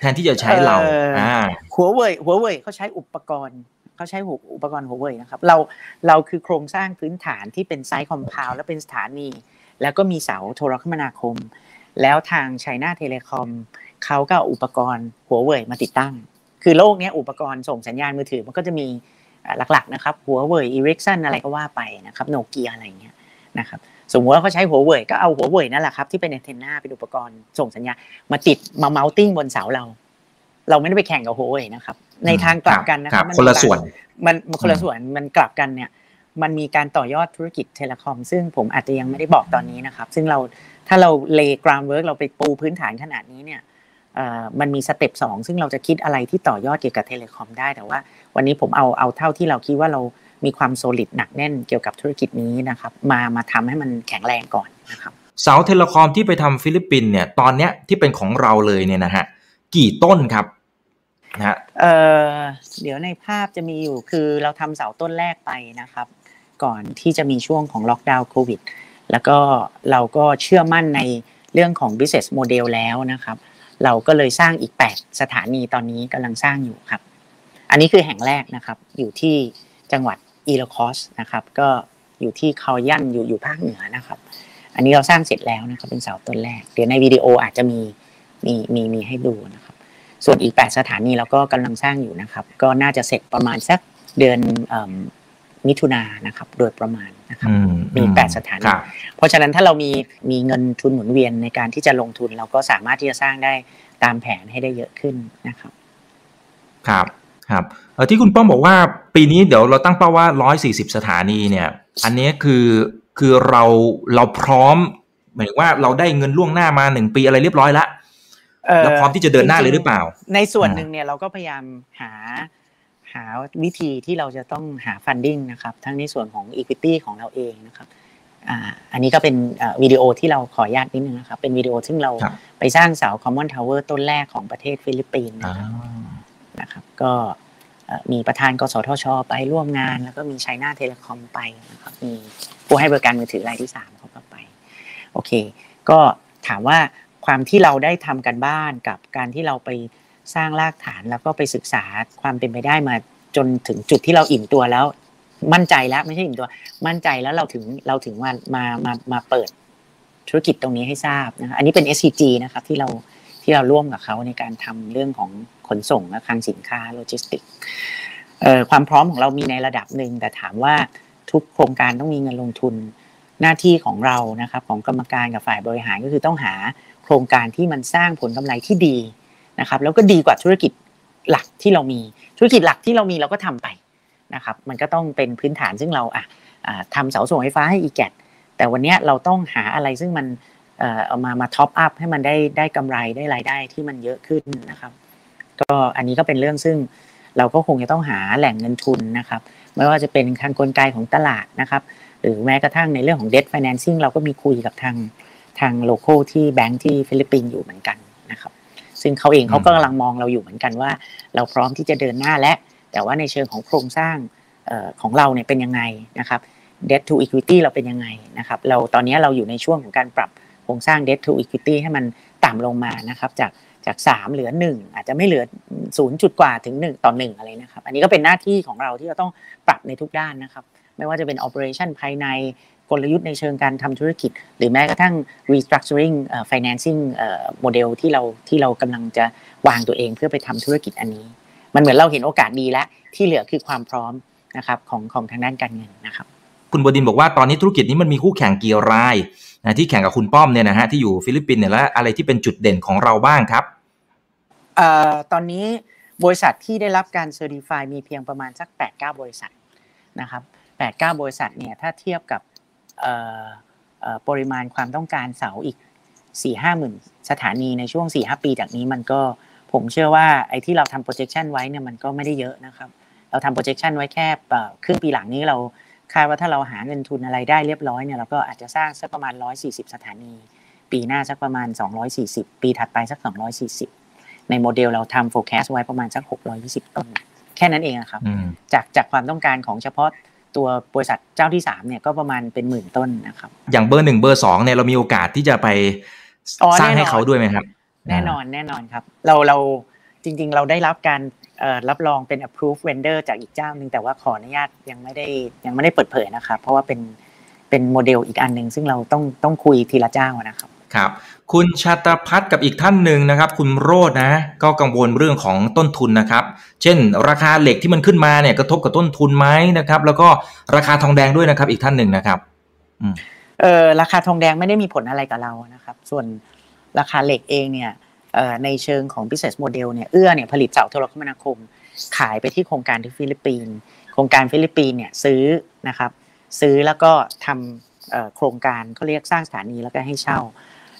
S2: แทนที่จะใช้เรา
S3: อ่าหัวเว่ยหัวเว่ยเขาใช้อุปกรณ์ เขาใช้อุปกรณ์หัวเว่ยนะครับเราเราคือโครงสร้างพื้นฐานที่เป็น site complete และเป็นสถานี แล้วก็มีเสาโทรคมนาคม แล้วทาง China Telecom เขาก็อุปกรณ์หัวเว่ยมาติดตั้ง คือโลกนี้อุปกรณ์ส่งสัญญาณมือถือมันก็จะมีหลักๆนะครับหัวเว่ย Ericsson อะไรก็ว่าไปนะครับโนเกียอะไรเงี้ยนะครับสมมติว่าเขาใช้หัวเว่ยก็เอาหัวเว่ยนั่นแหละครับที่เป็น antenna เป็นอุปกรณ์ส่งสัญญาณมาติดมา mounting บนเสาเรา เราไม่ได้ไปแข่งกับหัวเว่ยนะครับ ในทางกลับกันนะครับ
S2: คนละส่วน
S3: มันคนละส่วนมันกลับกันเนี่ยมันมีการต่อยอดธุรกิจ telecom ซึ่งผมอาจจะยังไม่ได้บอกตอนนี้นะครับ ซึ่งเราถ้าเรา lay groundwork เราไปปูพื้นฐานขนาดนี้เนี่ยมันมี step สองซึ่งเราจะคิดอะไรที่ต่อยอดเกี่ยวกับ telecom ได้แต่ว่า วันนี้ผมเอาเอาเท่าที่เราคิดว่าเรามีความ solid หนักแน่นเกี่ยวกับธุรกิจนี้นะครับมามาทำให้มันแข็งแรงก่อนนะครับ
S2: เสา telecom ที่ไปทำฟิลิปปินส์เนี่ยตอนเนี้ยที่เป็นของเราเลยเนี่ยนะฮะกี่ต้นครับ นะฮะ
S3: เออเดี๋ยวในภาพจะมีอยู่คือเราทำเสาต้นแรกไปนะครับ ก่อนที่จะมีช่วงของล็อกดาวน์โควิด แล้วก็เราก็เชื่อมั่นในเรื่องของ business model แล้วนะครับ เราก็เลยสร้างอีก 8 สถานีตอนนี้กำลังสร้างอยู่ครับ อันนี้คือแห่งแรกนะครับ อยู่ที่จังหวัดอีลคอสนะครับ ก็อยู่ที่คายันอยู่อยู่ภาคเหนือนะครับ อันนี้เราสร้างเสร็จแล้วนะครับเป็นเสาต้นแรก เดี๋ยวในวิดีโออาจจะมีมีมีมีให้ดูนะครับ ส่วนอีก 8 สถานีเราก็กำลังสร้างอยู่นะครับ ก็น่าจะเสร็จประมาณสักเดือนมิถุนานะครับ โดยประมาณนะครับมีแปดสถานี เพราะฉะนั้นถ้าเรามีมีเงินทุนหมุนเวียนในการที่จะลงทุน เราก็สามารถที่จะสร้างได้ตามแผนให้ได้เยอะขึ้นนะครับ
S2: ครับครับเออที่คุณป้อมบอกว่าปีนี้เดี๋ยวเราตั้งเป้าว่าร้อยสี่สิบสถานีเนี่ย อันนี้คือคือเราเราพร้อมหมายถึงว่าเราได้เงินล่วงหน้ามาหนึ่งปีอะไรเรียบร้อยแล้ว แล้วพร้อมที่จะเดินหน้าเลยหรือเปล่า
S3: ในส่วนหนึ่งเนี่ยเราก็พยายามหาหาวิธีที่เราจะต้องหาฟันดิ้งนะครับ ทั้งในส่วนของ Equity ของเราเองนะครับอันนี้ก็เป็นวิดีโอที่เราขออนุญาตนิดนึงนะครับ เป็นวิดีโอซึ่งเราไปสร้างเสา Common Tower ต้นแรกของประเทศฟิลิปปินส์นะครับ ก็มีประธานกสทช ไปร่วมงาน แล้วก็มีไชน่าเทเลคอมไปนะครับมีผู้ให้บริการมือถือรายที่สามเขาก็ไป โอเค ก็ถามว่า ความที่เราได้ทำกันบ้านกับการที่เราไปสร้างรากฐานแล้วก็ไปศึกษาความเป็นไปได้มาจนถึงจุดที่เราอิ่มตัวแล้ว มั่นใจแล้วไม่ใช่อิ่มตัว มั่นใจแล้วเราถึงเราถึงมามามามาเปิดธุรกิจตรงนี้ให้ทราบนะอันนี้เป็น SCG นะครับที่เราที่เราร่วมกับเขาในการทำเรื่องของขนส่งและคลังสินค้าโลจิสติกความพร้อมของเรามีในระดับหนึ่งแต่ถามว่าทุกโครงการต้องมีเงินลงทุนหน้าที่ของเรานะครับของกรรมการกับฝ่ายบริหารก็คือต้องหา ครงการที่มันสร้างผลกำไรที่ดีนะครับแล้วก็ดีกว่าธุรกิจหลักที่เรามีธุรกิจหลักที่เรามีเราก็ทำไปนะครับมันก็ต้องเป็นพื้นฐานซึ่งเราอะทำเสาส่งไฟฟ้าให้ EGAT แต่วันนี้เราต้องหาอะไรซึ่งมันเอามามา top up ให้มันได้ได้กำไรได้รายได้ที่มันเยอะขึ้นนะครับ ก็อันนี้ก็เป็นเรื่องซึ่งเราก็คงจะต้องหาแหล่งเงินทุนนะครับ ไม่ว่าจะเป็นทางกลไกของตลาดนะครับ หรือแม้กระทั่งในเรื่องของ debt financing เราก็มีคุยกับทาง ทาง local bank ที่ฟิลิปปินส์อยู่เหมือนกันนะครับ ซึ่งเขาเองเขาก็กำลังมองเราอยู่เหมือนกันว่า เราพร้อมที่จะเดินหน้าและ แต่ว่าในเชิงของโครงสร้างของเราเนี่ยเป็นยังไงนะครับ debt to equity เราเป็นยังไงนะครับ เราตอนนี้เราอยู่ในช่วงของการปรับโครงสร้าง debt to equity ให้มันต่ำลงมานะครับจากจากสามเหลือหนึ่งอาจจะไม่เหลือศูนย์จุดกว่าถึงหนึ่งต่อหนึ่งอะไรนะครับ อันนี้ก็เป็นหน้าที่ของเราที่เราต้องปรับในทุกด้านนะครับ ไม่ว่าจะเป็น operation ภายใน กลยุทธ์ในเชิงการทำธุรกิจ หรือแม้กระทั่ง restructuring financing model ที่เราที่เรากำลังจะวางตัวเองเพื่อไปทำธุรกิจอันนี้ มันเหมือนเราเห็นโอกาสดีแล้ว ที่เหลือคือความพร้อมนะครับของของทางด้านการเงินนะครับ
S2: คุณบดินบอกว่าตอนนี้ธุรกิจนี้มันมีคู่แข่งกี่รายนะที่แข่งกับคุณป้อมเนี่ยนะฮะที่อยู่ฟิลิปปินส์เนี่ยแล้วอะไรที่เป็นจุดเด่นของเราบ้างครับ
S3: ตอนนี้บริษัทที่ได้รับการ certify มีเพียงประมาณสัก8-9 บริษัทนะครับ8-9 บริษัทเนี่ยถ้าเทียบกับ ปริมาณความต้องการเสาอีก4ี่ห้าหมื่นสถานีในช่วง4ี่ห้าปีจากนี้มันก็ผมเชื่อว่าไอ้ที่เราทำ projection ไว้เนี่ยมันก็ไม่ได้เยอะนะครับ เราทำ projection ไว้แค่ครึ่งปีหลังนี้เราคาดว่าถ้าเราหาเงินทุนอะไรได้เรียบร้อยเนี่ยเราก็อาจจะสร้างสักประมาณ 140 สถานี ปีหน้าสักประมาณ 240 ปีถัดไปสัก 240 ในโมเดลเราทำ forecast ไว้ประมาณสัก 620 ต้น แค่นั้นเองครับ จากจากความต้องการของเฉพาะ ตัวบริษัทเจ้าที่สามเนี่ยก็ประมาณเป็นหมื่นต้นนะครับ
S2: อย่างเบอร์หนึ่งเบอร์สองเนี่ยเรามีโอกาสที่จะไปสร้างให้เขาด้วยไหมครับ
S3: แน่นอนแน่นอนครับ เราเราจริง ๆ เราได้รับการรับรองเป็น approved vendor จากอีกเจ้าหนึ่งแต่ว่าขออนุญาตยังไม่ได้ยังไม่ได้เปิดเผยนะครับ เพราะว่าเป็นเป็นโมเดลอีกอันหนึ่งซึ่งเราต้องต้องคุยทีละเจ้านะครับ
S2: ครับ คุณชาตพัฒกับอีกท่านหนึ่งนะครับ คุณโรดนะ ก็กังวลเรื่องของต้นทุนนะครับ เช่น ราคาเหล็กที่มันขึ้นมาเนี่ยกระทบกับต้นทุนไหมนะครับ แล้วก็ราคาทองแดงด้วยนะครับ อีกท่านหนึ่งนะครับ
S3: เออราคาทองแดงไม่ได้มีผลอะไรกับเรานะครับ ส่วนราคาเหล็กเองเนี่ยในเชิงของ business model เนี่ยเอื้อเนี่ยผลิตเสาโทรคมนาคม ขายไปที่โครงการที่ฟิลิปปินส์โครงการฟิลิปปินส์เนี่ยซื้อนะครับ ซื้อแล้วก็ทำโครงการเขาเรียกสร้างสถานีแล้วก็ให้เช่า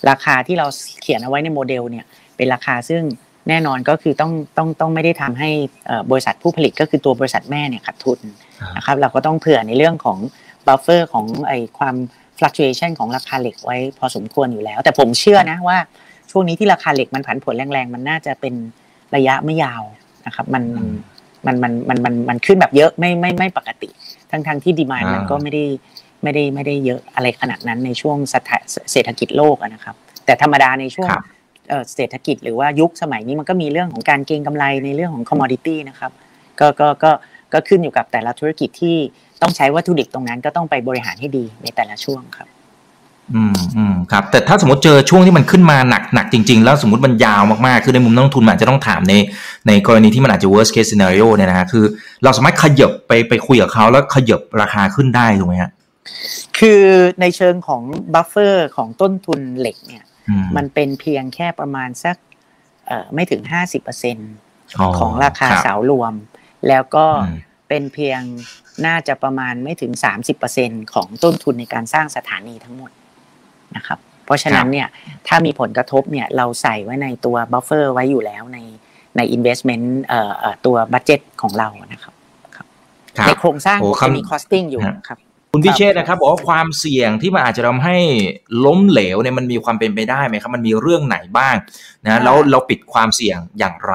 S3: ราคาที่เราเขียนเอาไว้ในโมเดลเนี่ยเป็นราคาซึ่งแน่นอนก็คือต้องต้องต้องไม่ได้ทำให้บริษัทผู้ผลิตก็คือตัวบริษัทแม่เนี่ยขาดทุนนะครับเราก็ต้องเผื่อในเรื่องของ buffer ของไอความ fluctuation ของราคาเหล็กไว้พอสมควรอยู่แล้ว แต่ผมเชื่อนะว่าช่วงนี้ที่ราคาเหล็กมันผันผวนแรงๆ มันน่าจะเป็นระยะไม่ยาวนะครับมันมันมันมันมันมันขึ้นแบบเยอะไม่ไม่ไม่ปกติ ทั้งทั้งที่ demand มันก็ไม่ได้ ไม่ได้ไม่ได้เยอะอะไรขนาดนั้นในช่วงเศรษฐกิจโลกนะครับ แต่ธรรมดาในช่วงเศรษฐกิจหรือว่ายุคสมัยนี้มันก็มีเรื่องของการเก็งกำไรในเรื่องของคอมมอดิตี้นะครับก็ก็ก็ก็ขึ้นอยู่กับแต่ละธุรกิจที่ต้องใช้วัตถุดิบตรงนั้นก็ต้องไปบริหารให้ดีในแต่ละช่วงครับ
S2: อืมอืมครับ แต่ถ้าสมมติเจอช่วงที่มันขึ้นมาหนักหนักจริง ๆ แล้วสมมติมันยาวมากๆ คือในมุมนักลงทุนมันจะต้องถามในในกรณีที่มันอาจจะ worst case scenario เนี่ยนะฮะคือ เราสามารถขยับไปไปคุยกับเขาแล้วขยับราคาขึ้นได้ถูกไหมฮะ
S3: คือในเชิงของ buffer ของต้นทุนเหล็กเนี่ย มันเป็นเพียงแค่ประมาณสักไม่ถึงห้าสิบเปอร์เซ็นของราคาเสารวม แล้วก็เป็นเพียงน่าจะประมาณไม่ถึงสามสิบเปอร์เซ็นของต้นทุนในการสร้างสถานีทั้งหมดนะครับ เพราะฉะนั้นเนี่ยถ้ามีผลกระทบเนี่ยเราใส่ไว้ในตัว buffer ไว้อยู่แล้วในใน investment เอ่อตัวบัตเจ็ตของเรานะครับในโครงสร้างจะมี costing อยู่ครับ
S2: คุณพิเชษนะครับบอกว่าความเสี่ยงที่มันอาจจะทำให้ล้มเหลวเนี่ยมันมีความเป็นไปได้ไหมครับ มันมีเรื่องไหนบ้างนะแล้วเราปิดความเสี่ยงอย่างไร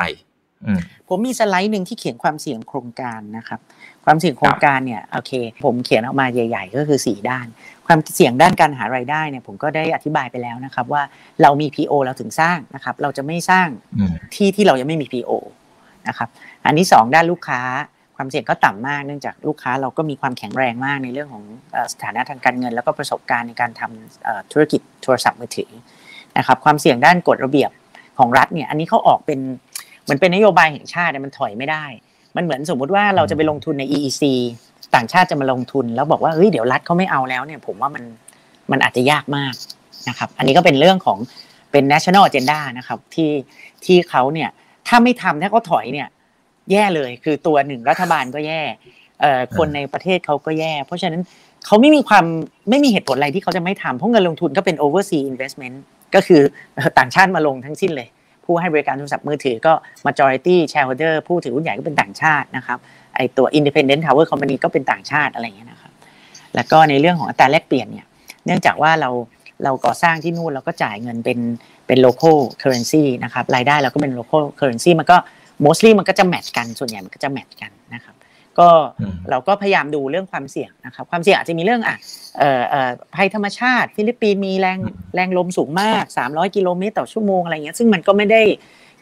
S3: ผมมีสไลด์หนึ่งที่เขียนความเสี่ยงโครงการนะครับ ความเสี่ยงโครงการเนี่ยโอเค ผมเขียนออกมาใหญ่ ๆ ก็คือ 4 ด้าน ความเสี่ยงด้านการหารายได้เนี่ยผมก็ได้อธิบายไปแล้วนะครับว่าเรามี PO เราถึงสร้างนะครับ เราจะไม่สร้างที่ที่เรายังไม่มี PO นะครับอันที่ 2 ด้านลูกค้า ความเสี่ยงก็ต่ำมากเนื่องจากลูกค้าเราก็มีความแข็งแรงมากในเรื่องของสถานะทางการเงิน แล้วก็ประสบการณ์ในการทำธุรกิจโทรศัพท์มือถือนะครับความเสี่ยงด้านกฎระเบียบของรัฐเนี่ยอันนี้เขาออกเป็นเหมือนเป็นนโยบายแห่งชาติมันถอยไม่ได้ มันเหมือนสมมุติว่าเราจะไปลงทุนใน EEC ต่างชาติจะมาลงทุน แล้วบอกว่าเฮ้ยเดี๋ยวรัฐเขาไม่เอาแล้วเนี่ยผมว่ามันมันอาจจะยากมากนะครับอันนี้ก็เป็นเรื่องของเป็น national agenda นะครับที่ที่เขาเนี่ยถ้าไม่ทำถ้าเขาถอยเนี่ย แย่เลย คือตัวหนึ่งรัฐบาลก็แย่คนในประเทศเขาก็แย่ เพราะฉะนั้นเขาไม่มีความไม่มีเหตุผลอะไรที่เขาจะไม่ทำเพราะเงินลงทุนก็เป็น overseas investment ก็คือต่างชาติมาลงทั้งสิ้นเลย ผู้ให้บริการโทรศัพท์มือถือก็ majority shareholder ผู้ถือหุ้นใหญ่ก็เป็นต่างชาตินะครับไอตัว independent tower company ก็เป็นต่างชาติอะไรอย่างเงี้ยนะครับแล้วก็ในเรื่องของอัตราแลกเปลี่ยนเนี่ยเนื่องจากว่าเราเราก่อสร้างที่นู่นเราก็จ่ายเงินเป็นเป็น local currency นะครับรายได้เราก็เป็น local currency มันก็ mostly มันก็จะ match กันส่วนใหญ่มันก็จะ match กันนะครับก็เราก็พยายามดูเรื่องความเสี่ยงนะครับความเสี่ยงอาจจะมีเรื่องอะเอ่อเอ่อภัยธรรมชาติฟิลิปปินส์มีแรงแรงลมสูงมาก 300 กิโลเมตรต่อชั่วโมงอะไรเงี้ยซึ่งมันก็ไม่ได้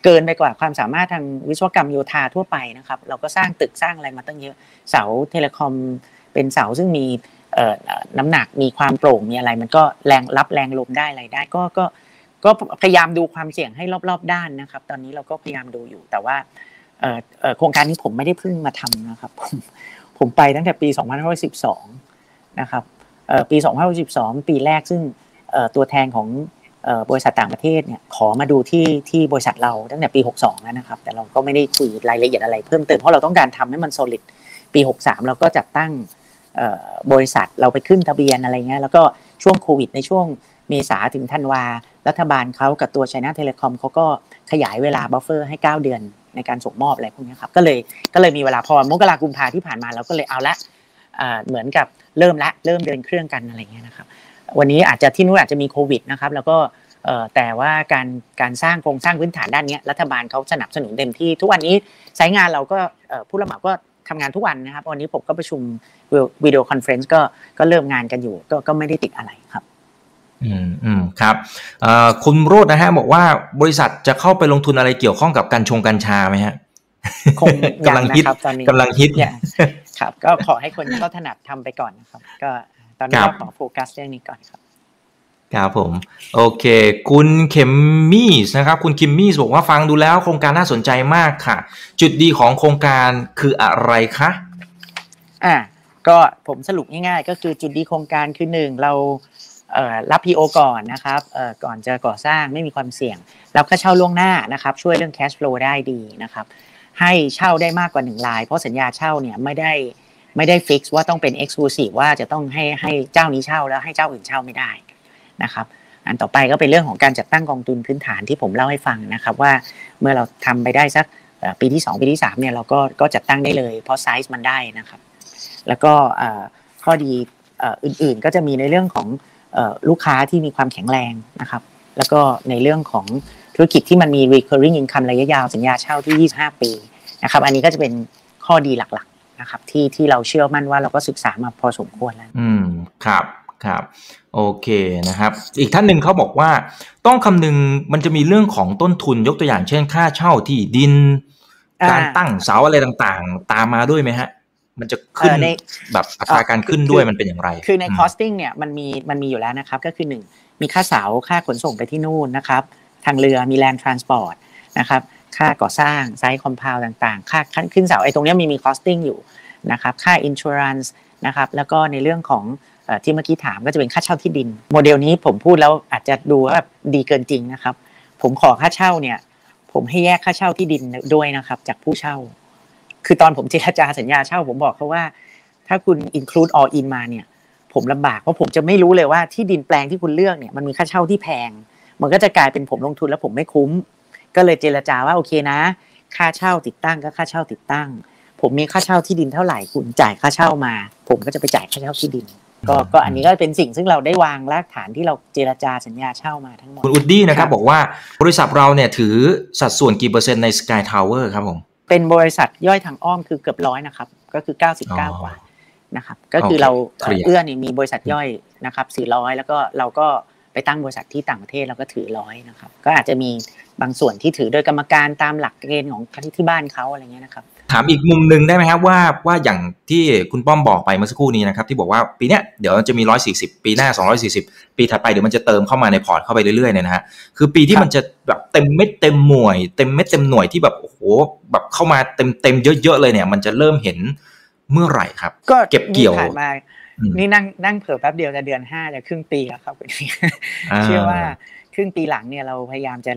S3: เกินไปกว่าความสามารถทางวิศวกรรมโยธาทั่วไปนะครับ เราก็สร้างตึกสร้างอะไรมาตั้งเยอะเสาเทเลคอมเป็นเสาซึ่งมีน้ำหนักมีความโปร่งมีอะไร มันก็แรงรับแรงลมได้อะไรได้ก็ก็ ก็พยายามดูความเสี่ยงให้รอบ ๆ ด้านนะครับ ตอนนี้เราก็พยายามดูอยู่ แต่ว่าโครงการนี้ผมไม่ได้เพิ่งมาทำนะครับ ผมผมไปตั้งแต่ปี 2512 นะครับปี 2512 ปีแรกซึ่งตัวแทนของบริษัทต่างประเทศเนี่ยขอมาดูที่ที่บริษัทเราตั้งแต่ปี 62 แล้วนะครับ แต่เราก็ไม่ได้คุยรายละเอียดอะไรเพิ่มเติมเพราะเราต้องการทำให้มัน solid ปี 63 เราก็จัดตั้งบริษัทเราไปขึ้นทะเบียนอะไรเงี้ยแล้วก็ช่วงโควิดในช่วงเมษาถึงธันวา รัฐบาลเขากับตัว China Telecom เขาก็ขยายเวลา buffer ให้ 9 เดือนในการส่งมอบอะไรพวกนี้ครับก็เลยก็เลยมีเวลาพอมกรากุมภาที่ผ่านมาเราก็เลยเอาละเหมือนกับเริ่มละเริ่มเดินเครื่องกันอะไรเงี้ยนะครับวันนี้อาจจะที่นู้นอาจจะมีโควิดนะครับแล้วก็แต่ว่าการการสร้างโครงสร้างพื้นฐานด้านนี้รัฐบาลเขาสนับสนุนเต็มที่ทุกวันนี้ใช้งานเราก็ผู้รับเหมาก็ทำงานทุกวันนะครับวันนี้ผมก็ประชุม video conference ก็ก็เริ่มงานกันอยู่ก็ก็ไม่ได้ติดอะไรครับ
S2: อืมอืมครับคุณโรดนะฮะบอกว่าบริษัทจะเข้าไปลงทุนอะไรเกี่ยวข้องกับกัญชงกัญชาไหมฮะ
S3: คงกำลังฮิตตอนนี้
S2: กำลังฮิต
S3: ครับ ก็ขอให้คนที่เขาถนัดทำไปก่อนนะครับ ก็ตอนนี้เราขอโฟกัสเรื่องนี้ก่อนครับ
S2: ครับผม โอเค คุณเคมมี่นะครับ คุณคิมมี่บอกว่าฟังดูแล้วโครงการน่าสนใจมากค่ะ จุดดีของโครงการคืออะไรคะ
S3: อ่าก็ผมสรุปง่ายๆ ก็คือจุดดีโครงการคือหนึ่งเรา รับ PO ก่อนนะครับก่อนจะก่อสร้างไม่มีความเสี่ยง รับค่าเช่าล่วงหน้านะครับ ช่วยเรื่อง cash flow ได้ดีนะครับ ให้เช่าได้มากกว่า1ลาย เพราะสัญญาเช่าเนี่ยไม่ได้ไม่ได้ฟิกว่าต้องเป็น exclusive ว่าจะต้องให้ให้เจ้านี้เช่าแล้วให้เจ้าอื่นเช่าไม่ได้นะครับ อันต่อไปก็เป็นเรื่องของการจัดตั้งกองทุนพื้นฐานที่ผมเล่าให้ฟังนะครับว่าเมื่อเราทำไปได้สักปีที่ 2 ปีที่3เนี่ยเราก็ก็จัดตั้งได้เลย เพราะไซส์มันได้นะครับ แล้วก็ข้อดีอื่นๆก็จะมีในเรื่องของ ลูกค้าที่มีความแข็งแรงนะครับ แล้วก็ในเรื่องของธุรกิจที่มันมี recurring income ระยะยาวสัญญาเช่าที่ 25 ปีนะครับ อันนี้ก็จะเป็นข้อดีหลักๆนะครับ ที่ที่เราเชื่อมั่นว่าเราก็ศึกษามาพอสมควรแล้ว
S2: อืมครับครับโอเคนะครับ อีกท่านหนึ่งเขาบอกว่า ต้องคำนึงมันจะมีเรื่องของต้นทุนยกตัวอย่างเช่นค่าเช่าที่ดิน การตั้งเสาอะไรต่างๆ ตามมาด้วยไหมฮะ มันจะขึ้นแบบอัตราการขึ้นด้วยมันเป็นอย่างไร
S3: คือใน costing เนี่ยมันมีมันมีอยู่แล้วนะครับ ก็คือหนึ่งมีค่าเสาค่าขนส่งไปที่นู่นนะครับ ทางเรือมี land transport นะครับ ค่าก่อสร้างไซต์คอมเพลต่างๆ ค่าขึ้นเสาไอ้ตรงนี้มีมี costing อยู่นะครับค่า insurance นะครับแล้วก็ในเรื่องของที่เมื่อกี้ถามก็จะเป็นค่าเช่าที่ดิน โมเดลนี้ผมพูดแล้วอาจจะดูว่าแบบดีเกินจริงนะครับ ผมขอค่าเช่าเนี่ย ผมให้แยกค่าเช่าที่ดินด้วยนะครับ จากผู้เช่า คือตอนผมเจรจาสัญญาเช่าผมบอกเขาว่า ถ้าคุณ include all in มาเนี่ย ผมลำบากเพราะผมจะไม่รู้เลยว่าที่ดินแปลงที่คุณเลือกเนี่ยมันมีค่าเช่าที่แพง มันก็จะกลายเป็นผมลงทุนแล้วผมไม่คุ้ม ก็เลยเจรจาว่าโอเคนะ ค่าเช่าติดตั้งก็ค่าเช่าติดตั้ง ผมมีค่าเช่าที่ดินเท่าไหร่คุณจ่ายค่าเช่ามา ผมก็จะไปจ่ายค่าเช่าที่ดินก็ก็อันนี้ก็เป็นสิ่งซึ่งเราได้วางรากฐานที่เราเจรจาสัญญาเช่ามาทั้งหมด
S2: คุณอุดดี้นะครับบอกว่าบริษัทเราเนี่ยถือสัดส่วนกี่เปอร์เซ็นต์ใน Sky Tower ครับผม
S3: เป็นบริษัทย่อยทางอ้อมคือเกือบร้อยนะครับ ก็คือ 99 กว่านะครับ ก็คือเราเอื้อนี่มีบริษัทย่อยนะครับสี่ร้อยแล้วก็เราก็ไปตั้งบริษัทที่ต่างประเทศแล้วก็ถือร้อยนะครับ ก็อาจจะมีบางส่วนที่ถือโดยกรรมการตามหลักเกณฑ์ของที่บ้านเขาอะไรเงี้ยนะครับ
S2: ถามอีกมุมหนึ่งได้ไหมครับว่าว่าอย่างที่คุณป้อมบอกไปเมื่อสักครู่นี้นะครับที่บอกว่าปีนี้เดี๋ยวจะมี 140 ปีหน้า 240 ปีถัดไปเดี๋ยวมันจะเติมเข้ามาในพอร์ตเข้าไปเรื่อยๆเนี่ยนะฮะคือปีที่มันจะแบบเต็มเม็ดเต็มหน่วย เต็มเม็ดเต็มหน่วยที่แบบโอ้โหแบบเข้ามาเต็มเต็มเยอะๆเลยเนี่ย มันจะเริ่มเห็นเมื่อไหร่ครับ
S3: ก็
S2: เก็บเกี่ยว
S3: มานี่นั่งนั่งเผื่อแป๊บเดียวจะเดือนห้าจะครึ่งปีแล้วครับเชื่อว่า ครึ่งปีหลังเนี่ยเราพยายามจะ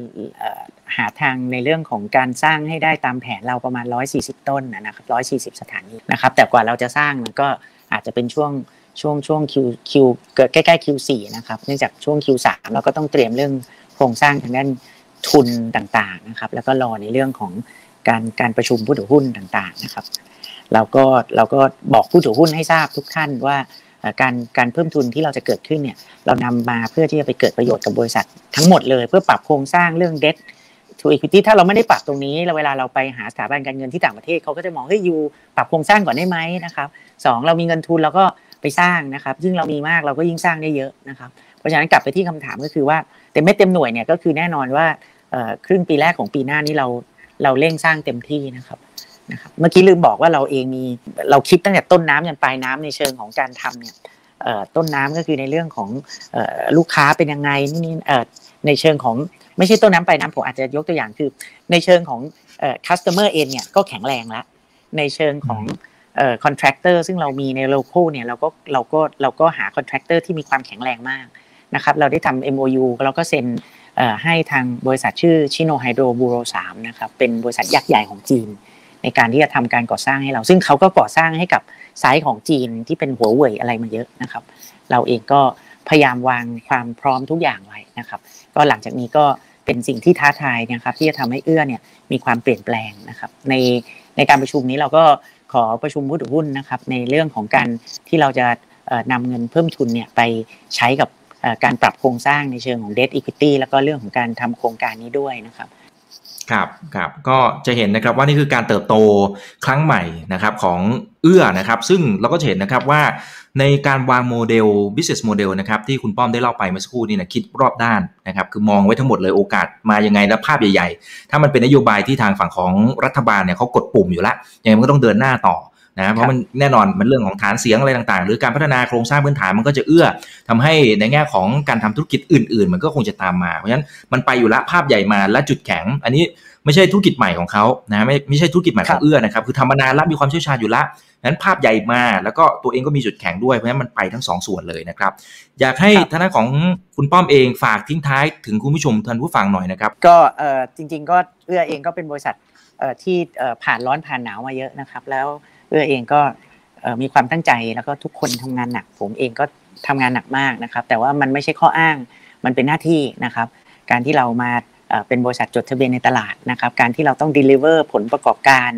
S3: หาทางในเรื่องของการสร้างให้ได้ตามแผนเราประมาณ 140 ต้นนะครับ140 สถานีนะครับ แต่กว่าเราจะสร้างมันก็อาจจะเป็นช่วงช่วงช่วงคิวคิวเกิดใกล้ๆ Q4 นะครับเนื่องจากช่วง Q3 เราก็ต้องเตรียมเรื่องโครงสร้างทางด้านทุนต่างๆนะครับ แล้วก็รอในเรื่องของการการประชุมผู้ถือหุ้นต่างๆนะครับเราก็เราก็บอกผู้ถือหุ้นให้ทราบทุกท่านว่า การการเพิ่มทุนที่เราจะเกิดขึ้นเนี่ยเรานำมาเพื่อที่จะไปเกิดประโยชน์กับบริษัททั้งหมดเลย เพื่อปรับโครงสร้างเรื่อง debt to equity ถ้าเราไม่ได้ปรับตรงนี้เวลาเราไปหาสถาบันการเงินที่ต่างประเทศเขาก็จะมองเฮ้ยยูปรับโครงสร้างก่อนได้ไหมนะครับสองเรามีเงินทุนเราก็ไปสร้างนะครับ ยิ่งเรามีมากเราก็ยิ่งสร้างได้เยอะนะครับ เพราะฉะนั้นกลับไปที่คำถามก็คือว่าเต็มไม่เต็มหน่วยเนี่ยก็คือแน่นอนว่าครึ่งปีแรกของปีหน้านี้เราเราเร่งสร้างเต็มที่นะครับ นะครับเมื่อกี้ลืมบอกว่าเราเองมีเราคิดตั้งแต่ต้นน้ำยันปลายน้ำในเชิงของการทำเนี่ยต้นน้ำก็คือในเรื่องของลูกค้าเป็นยังไงนี่ในเชิงของไม่ใช่ต้นน้ำปลายน้ำผมอาจจะยกตัวอย่างคือ ในเชิงของ customer เองเนี่ยก็แข็งแรงแล้วในเชิงของ contractor ซึ่งเรามีในโลโก้เนี่ยเราก็เราก็เราก็หา contractor ที่มีความแข็งแรงมากนะครับเราได้ทำ MOU เราก็เซ็นให้ทางบริษัทชื่อชิโนไฮโดรบูโรสามนะครับเป็นบริษัทยักษ์ใหญ่ของจีน ในการที่จะทำการก่อสร้างให้เรา ซึ่งเขาก็ก่อสร้างให้กับไซต์ของจีนที่เป็นหัวเว่ยอะไรมาเยอะนะครับ เราเองก็พยายามวางความพร้อมทุกอย่างไว้นะครับ ก็หลังจากนี้ก็เป็นสิ่งที่ท้าทายนะครับ ที่จะทำให้เอื้อเนี่ยมีความเปลี่ยนแปลงนะครับ ในในการประชุมนี้เราก็ขอประชุมผู้ถือหุ้นนะครับ ในเรื่องของการที่เราจะนำเงินเพิ่มทุนเนี่ยไปใช้กับการปรับโครงสร้างในเชิงของ debt equity แล้วก็เรื่องของการทำโครงการนี้ด้วยนะครับ
S2: ครับครับก็จะเห็นนะครับว่านี่คือการเติบโตครั้งใหม่นะครับของเอื้อนะครับ ซึ่งเราก็จะเห็นนะครับว่าในการวางโมเดล business model นะครับที่คุณป้อมได้เล่าไปเมื่อสักครู่นี้นะคิดรอบด้านนะครับคือมองไว้ทั้งหมดเลยโอกาสมายังไงและภาพใหญ่ ๆ ถ้ามันเป็นนโยบายที่ทางฝั่งของรัฐบาลเนี่ยเขากดปุ่มอยู่แล้วยังไงมันก็ต้องเดินหน้าต่อ นะเพราะมันแน่นอนมันเรื่องของฐานเสียงอะไรต่างๆ หรือการพัฒนาโครงสร้างพื้นฐานมันก็จะเอื้อทำให้ในแง่ของการทำธุรกิจอื่น ๆ มันก็คงจะตามมาเพราะฉะนั้นมันไปอยู่ละภาพใหญ่มาและจุดแข็ง อันนี้ไม่ใช่ธุรกิจใหม่ของเขานะไม่ไม่ใช่ธุรกิจใหม่ของเอื้อนะครับคือทำมานานแล้วมีความเชี่ยวชาญอยู่ละนั้นภาพใหญ่มาแล้วก็ตัวเองก็มีจุดแข็งด้วยเพราะฉะนั้นมันไปทั้งสองส่วนเลยนะครับ อยากให้ท่านของคุณป้อมเองฝากทิ้งท้ายถึงคุณผู้ชมท่านผู้ฟังหน่อยนะครับ
S3: ก็เออจริง ๆ ก็เอื้อเองก็เป็นบริษัทเอ่อที่เอ่อผ่านร้อนผ่านหนาวมาเยอะนะครับแล้ว เอื้อเองก็มีความตั้งใจแล้วก็ทุกคนทำงานหนัก ผมเองก็ทำงานหนักมากนะครับ แต่ว่ามันไม่ใช่ข้ออ้างมันเป็นหน้าที่นะครับ การที่เรามาเป็นบริษัทจดทะเบียนในตลาดนะครับ การที่เราต้อง deliver ผลประกอบการ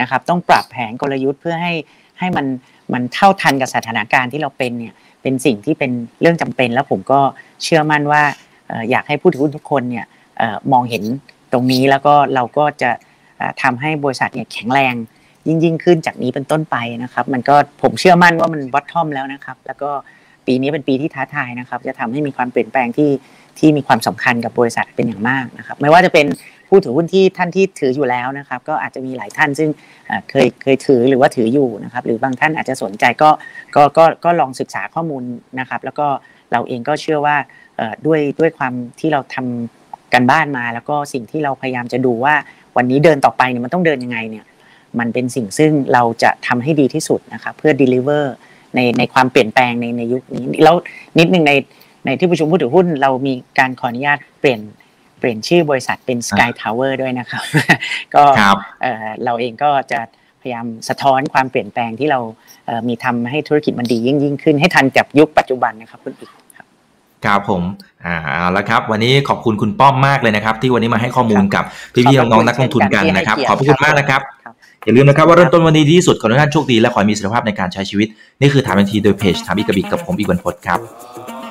S3: นะครับ ต้องปรับแผนกลยุทธ์เพื่อให้ให้มันมันเท่าทันกับสถานการณ์ที่เราเป็นเนี่ยเป็นสิ่งที่เป็นเรื่องจำเป็น แล้วผมก็เชื่อมั่นว่าอยากให้ผู้ถือหุ้นทุกคนเนี่ยมองเห็นตรงนี้แล้วก็เราก็จะเอ่อทำให้บริษัทเนี่ยแข็งแรง ยิ่งยิ่งขึ้นจากนี้เป็นต้นไปนะครับ มันก็ผมเชื่อมั่นว่ามันวัดทอมแล้วนะครับ แล้วก็ปีนี้เป็นปีที่ท้าทายนะครับ จะทำให้มีความเปลี่ยนแปลงที่ที่มีความสำคัญกับบริษัทเป็นอย่างมากนะครับ ไม่ว่าจะเป็นผู้ถือหุ้นที่ท่านที่ถืออยู่แล้วนะครับ ก็อาจจะมีหลายท่านซึ่งเคยเคยถือหรือว่าถืออยู่นะครับ หรือบางท่านอาจจะสนใจก็ก็ก็ก็ลองศึกษาข้อมูลนะครับ แล้วก็เราเองก็เชื่อว่าด้วยด้วยความที่เราทำกันบ้านมา แล้วก็สิ่งที่เราพยายามจะดูว่าวันนี้เดินต่อไปเนี่ยมันต้องเดินยังไงเนี่ย มันเป็นสิ่งซึ่งเราจะทำให้ดีที่สุดนะครับเพื่อ deliver ในในความเปลี่ยนแปลงในในยุคนี้แล้วนิดหนึ่งในในที่ประชุมผู้ถือหุ้นเรามีการขออนุญาตเปลี่ยนเปลี่ยนชื่อบริษัทเป็น Sky Tower ด้วยนะครับ ก็
S2: ครับ
S3: เอ่อเราเองก็จะพยายามสะท้อนความเปลี่ยนแปลงที่เราเอ่อมีทำให้ธุรกิจมันดียิ่งยิ่งขึ้นให้ทันกับยุคปัจจุบันนะครับคุณอีกครับ
S2: ครับผมอ่าเอาละครับ วันนี้ขอบคุณคุณป้อมมากเลยนะครับ ที่วันนี้มาให้ข้อมูลกับพี่ๆน้องๆนักลงทุนกันนะครับ ขอบพระคุณมากนะครับ
S3: ครับ
S2: อย่าลืมนะครับว่าเริ่มต้นวันนี้ดีที่สุดขอให้ท่านโชคดีและขอให้มีสุขภาพในการใช้ชีวิต นี่คือถามทันทีโดยเพจถามอีกกระบิกกับผมอีกวันพดครับ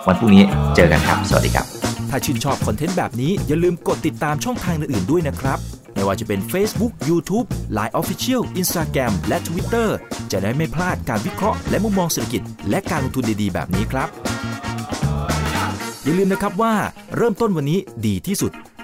S2: วันพรุ่งนี้เจอกันครับ สวัสดีครับ
S1: ถ้าชื่นชอบคอนเทนต์แบบนี้อย่าลืมกดติดตามช่องทางอื่นๆด้วยนะครับ ไม่ว่าจะเป็น Facebook, YouTube, Line Official, Instagram และ Twitter จะได้ไม่พลาดการวิเคราะห์และมุมมองเศรษฐกิจและการลงทุนดีๆ แบบนี้ครับ อย่าลืมนะครับว่าเริ่มต้นวันนี้ดีที่สุด